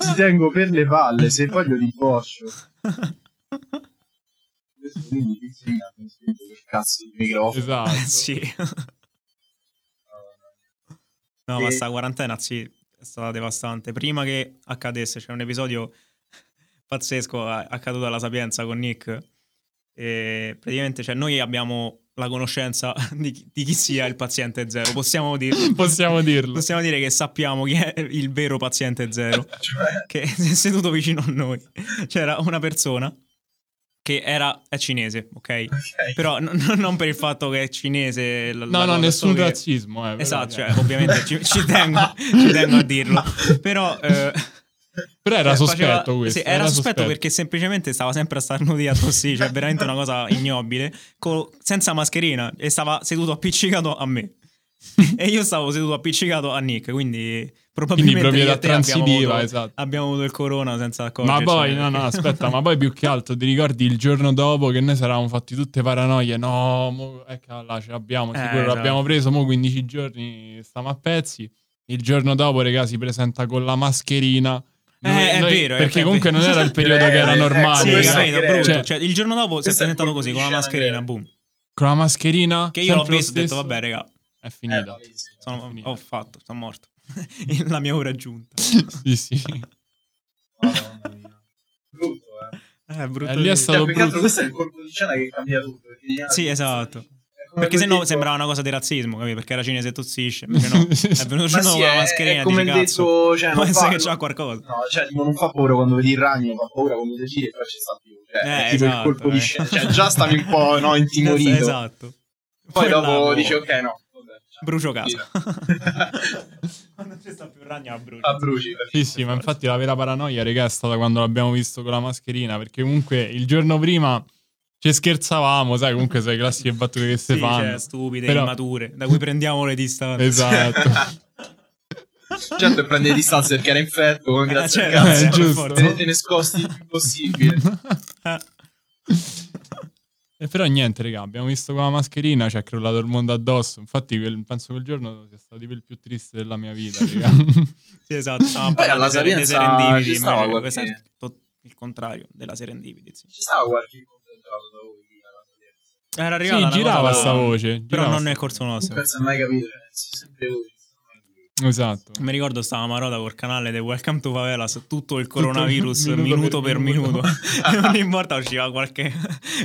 ti tengo per le palle. Se voglio ti boscio. Quindi ti insegna cazzo di microfono. esatto. sì. No, ma E- sta quarantena, sì, è stata devastante. Prima che accadesse, c'è un episodio pazzesco accaduto alla Sapienza con Nick. E praticamente, cioè, noi abbiamo la conoscenza [LAUGHS] di, chi- di chi sia il paziente zero. Possiamo dirlo. [LAUGHS] Possiamo dirlo. Possiamo dire che sappiamo chi è il vero paziente zero, [LAUGHS] Cioè, che è seduto vicino a noi. C'era una persona che era è cinese, ok? ok. Però n- non per il fatto che è cinese. la- la No, no, nessun che- razzismo, eh. però, Esatto, cioè. cioè, ovviamente ci, ci tengo, ci tengo a dirlo. Però, eh, Però era cioè, sospetto faceva- questo. sì, era, sospetto, perché semplicemente stava sempre a starnutire tossire, cioè veramente una cosa [LAUGHS] ignobile, co- senza mascherina e stava seduto appiccicato a me. [LAUGHS] e io stavo seduto appiccicato a Nick, quindi probabilmente Quindi proprietà abbiamo transitiva, avuto, esatto. abbiamo avuto il corona senza Ma accorgerci. poi, no, no, aspetta, ma poi più che altro ti ricordi il giorno dopo che noi eravamo fatti tutte paranoie? No, mo, ecco là, ce l'abbiamo, Eh, sicuro esatto. l'abbiamo preso, mo 15 giorni stiamo a pezzi. Il giorno dopo, regà, si presenta con la mascherina. Eh, è vero, è- Perché è comunque vero. non era il periodo che era Eh, normale. Sì, che- brutto. cioè- Cioè, il giorno dopo si è è presentato così, con la mascherina, che- boom. Con la mascherina. Che io l'ho visto e ho detto, vabbè, raga, È finita. Eh, sono- finita. ho fatto, sono morto. [LAUGHS] la mia ora è giunta. sì, sì. [LAUGHS] Brutto, eh. Eh, brutto E lì è stato Cioè, più che altro brutto. questo è il colpo di scena che cambia tutto. Sì, esatto. Perché se quel no detto- sembrava una cosa di razzismo, capito? Perché era cinese e tossisce. [LAUGHS] Invece no, è venuto sì, con la mascherina è come dici detto, cioè, essere fa- che c'ha qualcosa. No, cioè, tipo, non fa paura quando vedi il ragno, fa paura quando ti giri e poi ci sta più. Cioè, Eh, è tipo esatto, il colpo di eh. scena. Cioè, già stavi un po' no, [LAUGHS] intimorito. Esatto. Poi là, dopo dici, ok, no. vabbè. Brucio casa. [LAUGHS] Quando ci sta più ragno a brucio. A bruci. Sì, sì, ma infatti la vera paranoia, regà, è stata quando l'abbiamo visto con la mascherina, perché comunque il giorno prima ci scherzavamo, sai, comunque sai, le classiche battute che si Sì, fanno. cioè, stupide, Però- immature, da cui prendiamo le distanze. Esatto. [LAUGHS] Certo, prende distanze perché era infetto, come grazie certo, eh, per giusto. forza. Te ne- te ne scosti il più possibile. Eh, E però niente, raga, abbiamo visto con la mascherina, ci è crollato il mondo addosso. Infatti quel- penso quel giorno sia stato tipo il più triste della mia vita, raga. [LAUGHS] [LAUGHS] sì, esatto. Stavamo Poi alla Sapienza ci stava qualche- questo è tot- il contrario della serendipiti. Sì. Ci stava qualche Era arrivata sì, girava cosa- sta voce. Però girava non sta- nel corso nostro. Non penso mai capito. cioè, sempre voi. Esatto. Mi ricordo stava Maroda col canale di Welcome to Favelas, tutto il coronavirus minuto minuto, per per minuto. minuto. [LAUGHS] [LAUGHS] ogni volta usciva qualche,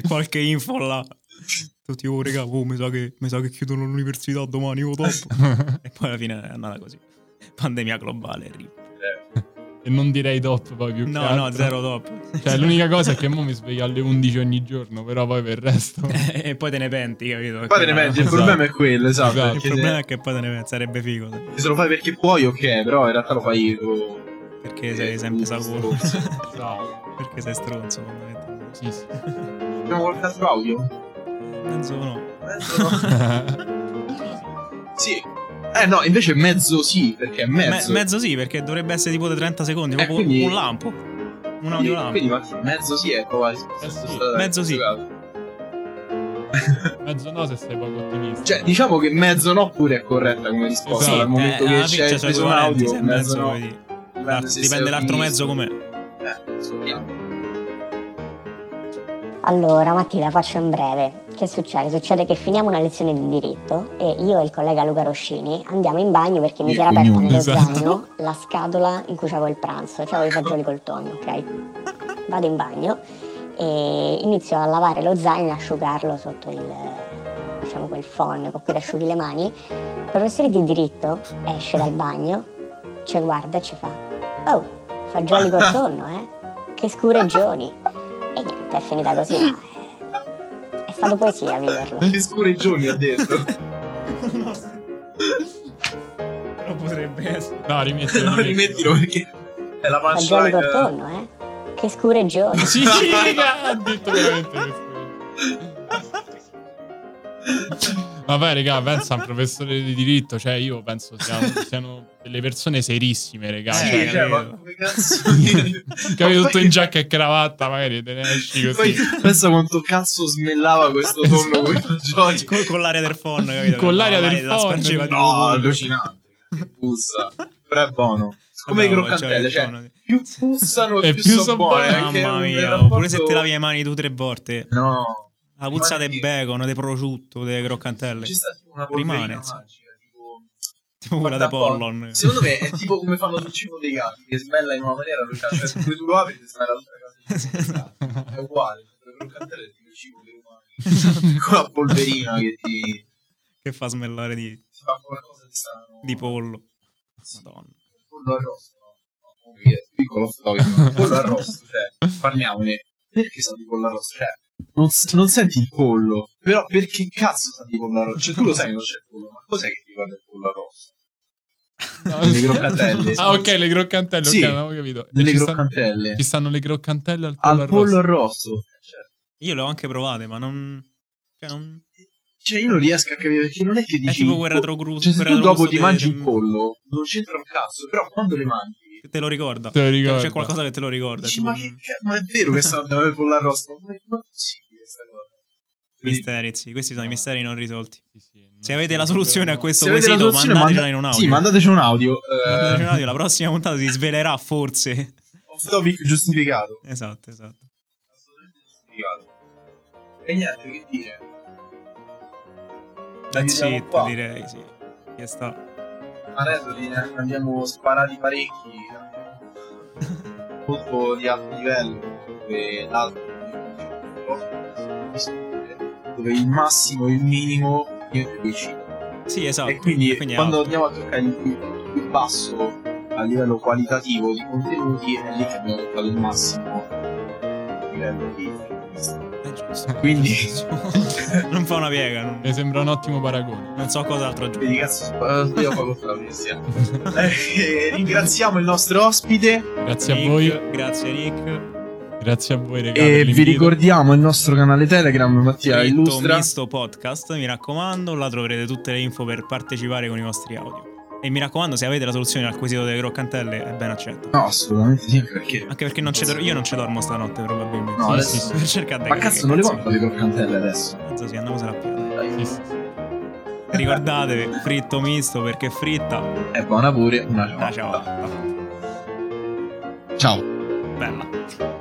qualche info là. Tutti, oh raga, oh, mi, sa che, mi sa che chiudono l'università domani, oh top. [LAUGHS] e poi alla fine è andata così. Pandemia globale, rip. E non direi top poi più che No, altro. no, zero top. Cioè, l'unica cosa è che mo mi sveglio alle 11 ogni giorno, però poi per il resto... [LAUGHS] e poi te ne penti, capito? Poi te ne metti, il Esatto. problema è quello, esatto. Esatto. Il problema se, è che poi te ne penti, sarebbe figo. se lo fai perché puoi, ok, però in realtà lo fai con... Perché sei sempre sicuro. Esatto. [LAUGHS] perché sei stronzo, fondamentalmente. Sì, sì. Abbiamo qualche altro audio? Mezzo no. Mezzo no. [LAUGHS] sì. Eh no, invece mezzo sì, perché è Me- mezzo. mezzo sì, perché dovrebbe essere tipo di 30 secondi, Eh, proprio quindi- un lampo. Un audio lampo. Quindi ma mezzo sì è quasi. Eh sì, mezzo sì. Mezzo no se sei poco ottimista. Cioè, diciamo che mezzo no pure è corretta come risposta. Sì, dal momento eh, che c'è il preso un audio, mezzo mezzo no. Dipende se Dipende sei l'altro mezzo com'è. Eh. Allora, Mattia, faccio in breve. Che succede? Succede che finiamo una lezione di diritto e io e il collega Luca Roscini andiamo in bagno perché mi si era aperta nello esatto. zaino la scatola in cui c'avevo il pranzo, c'avevo i fagioli col tonno, ok? Vado in bagno e inizio a lavare lo zaino e asciugarlo sotto il, diciamo, quel phon con cui ti asciughi le mani. Il professore di diritto esce dal bagno, ci guarda e ci fa Oh, fagioli col [LAUGHS] tonno, eh? Che scureggioni! È finita così, è, è stato poesia viverlo. Che scureggioni ha detto. [LAUGHS] Però potrebbe essere. No, rimettilo. no, rimettilo perché è la punchline. col tonno, eh? Che scureggioni! Sì, sì, ha detto veramente. [LAUGHS] Vabbè, raga, pensa a un professore di diritto, cioè io penso siano, siano delle persone serissime, raga. Sì, cioè, cioè, ma capito. come cazzo capito Ma tutto poi- in giacca e cravatta, magari te ne esci Poi così. pensa quanto cazzo smellava questo tonno con i fagioli. Con, con l'aria del phon, capito? Con l'aria No, del di No, allucinante. Che puzza. Però è buono. Come i Vabbè, croccantelle, cioè, di- più puzzano E più, più sono son buone. Mamma mia, rapporto- pure se te lavi le mani tu tre volte. No. La puzza che- bacon, di prosciutto, delle croccantelle. Ci sta tipo una Rimane, magica, tipo... Tipo quella po'. Pollon. Secondo me è [LAUGHS] tipo come fanno sul cibo dei gatti, che smella in una maniera allucinante. Cioè, se tu lo apri ti smella tutta la casa. È uguale. Le croccantelle è tipo il cibo dei umani. [LAUGHS] Con la polverina che ti, Che fa smellare di, ti fa qualcosa di strano. di pollo. Sì. Madonna. pollo arrosto, no? È piccolo storia. pollo arrosto, cioè, parliamone. Perché sa di pollo arrosto? Cioè, non, non senti il pollo, però perché cazzo sa di pollo arrosto? Cioè, tu lo sai che non c'è il pollo, ma cos'è che ti guarda il pollo arrosto? Le croccantelle. Ah, ok, le croccantelle, Sì. ok, avevo capito. E Delle ci stanno- croccantelle. Ci stanno le croccantelle al pollo Al pollo arrosto. arrosto. Cioè, Io le ho anche provate, ma non... Cioè, non... Cioè, io non riesco a capire perché non è che È dici... tipo quel retrogrusto. Cioè, se tu dopo ti mangi il pollo, non c'entra un cazzo, però quando le mangi... Te lo ricorda. Te lo ricordo. C'è qualcosa che te lo ricorda. Dici, tipo ma, che, ma è vero che stanno a il pollo arrosto? Ma è possibile questa cosa? Quindi- Misteri, sì. Questi sono i misteri non risolti. Sì, sì, non Se avete la soluzione a questo la quesito, mandatecela manda- in un audio. Sì, mandateci un audio. eh, Mandateci un audio, La prossima puntata si svelerà forse. off topic giustificato. Esatto, esatto. Assolutamente giustificato. E niente, che dire. La it, qua. direi, sì. Che sta. Aneddoti ne abbiamo sparati parecchi. Molto di alto livello. Dove l'altro dove il massimo e il minimo niente coincide. Sì, esatto. e quindi, è quando alto. andiamo a toccare il, il basso a livello qualitativo di contenuti è lì che abbiamo toccato il massimo livello di. Quindi [LAUGHS] non fa una piega. Non, Mi sembra un ottimo paragone. non so cos'altro aggiungere. vedi cazzo io facoltà l'università [LAUGHS] eh, ringraziamo il nostro ospite Grazie a Nick, voi, Grazie, Nick. grazie a voi, ragazzi. e vi ricordiamo il nostro canale Telegram Mattia illustra Misto Podcast, mi raccomando, là troverete tutte le info per partecipare con i vostri audio. E mi raccomando, se avete la soluzione al quesito delle croccantelle, è ben accetto. no assolutamente sì anche perché Anche perché non dor- io non ci dormo stanotte, probabilmente. No, Sì, adesso- sì, per [LAUGHS] cercare ma cazzo non le voglio le croccantelle adesso Mezzo sì, andiamosela a piedi. Ricordatevi, fritto misto perché fritta. è buona pure una Ah, ciao. ciao Bella.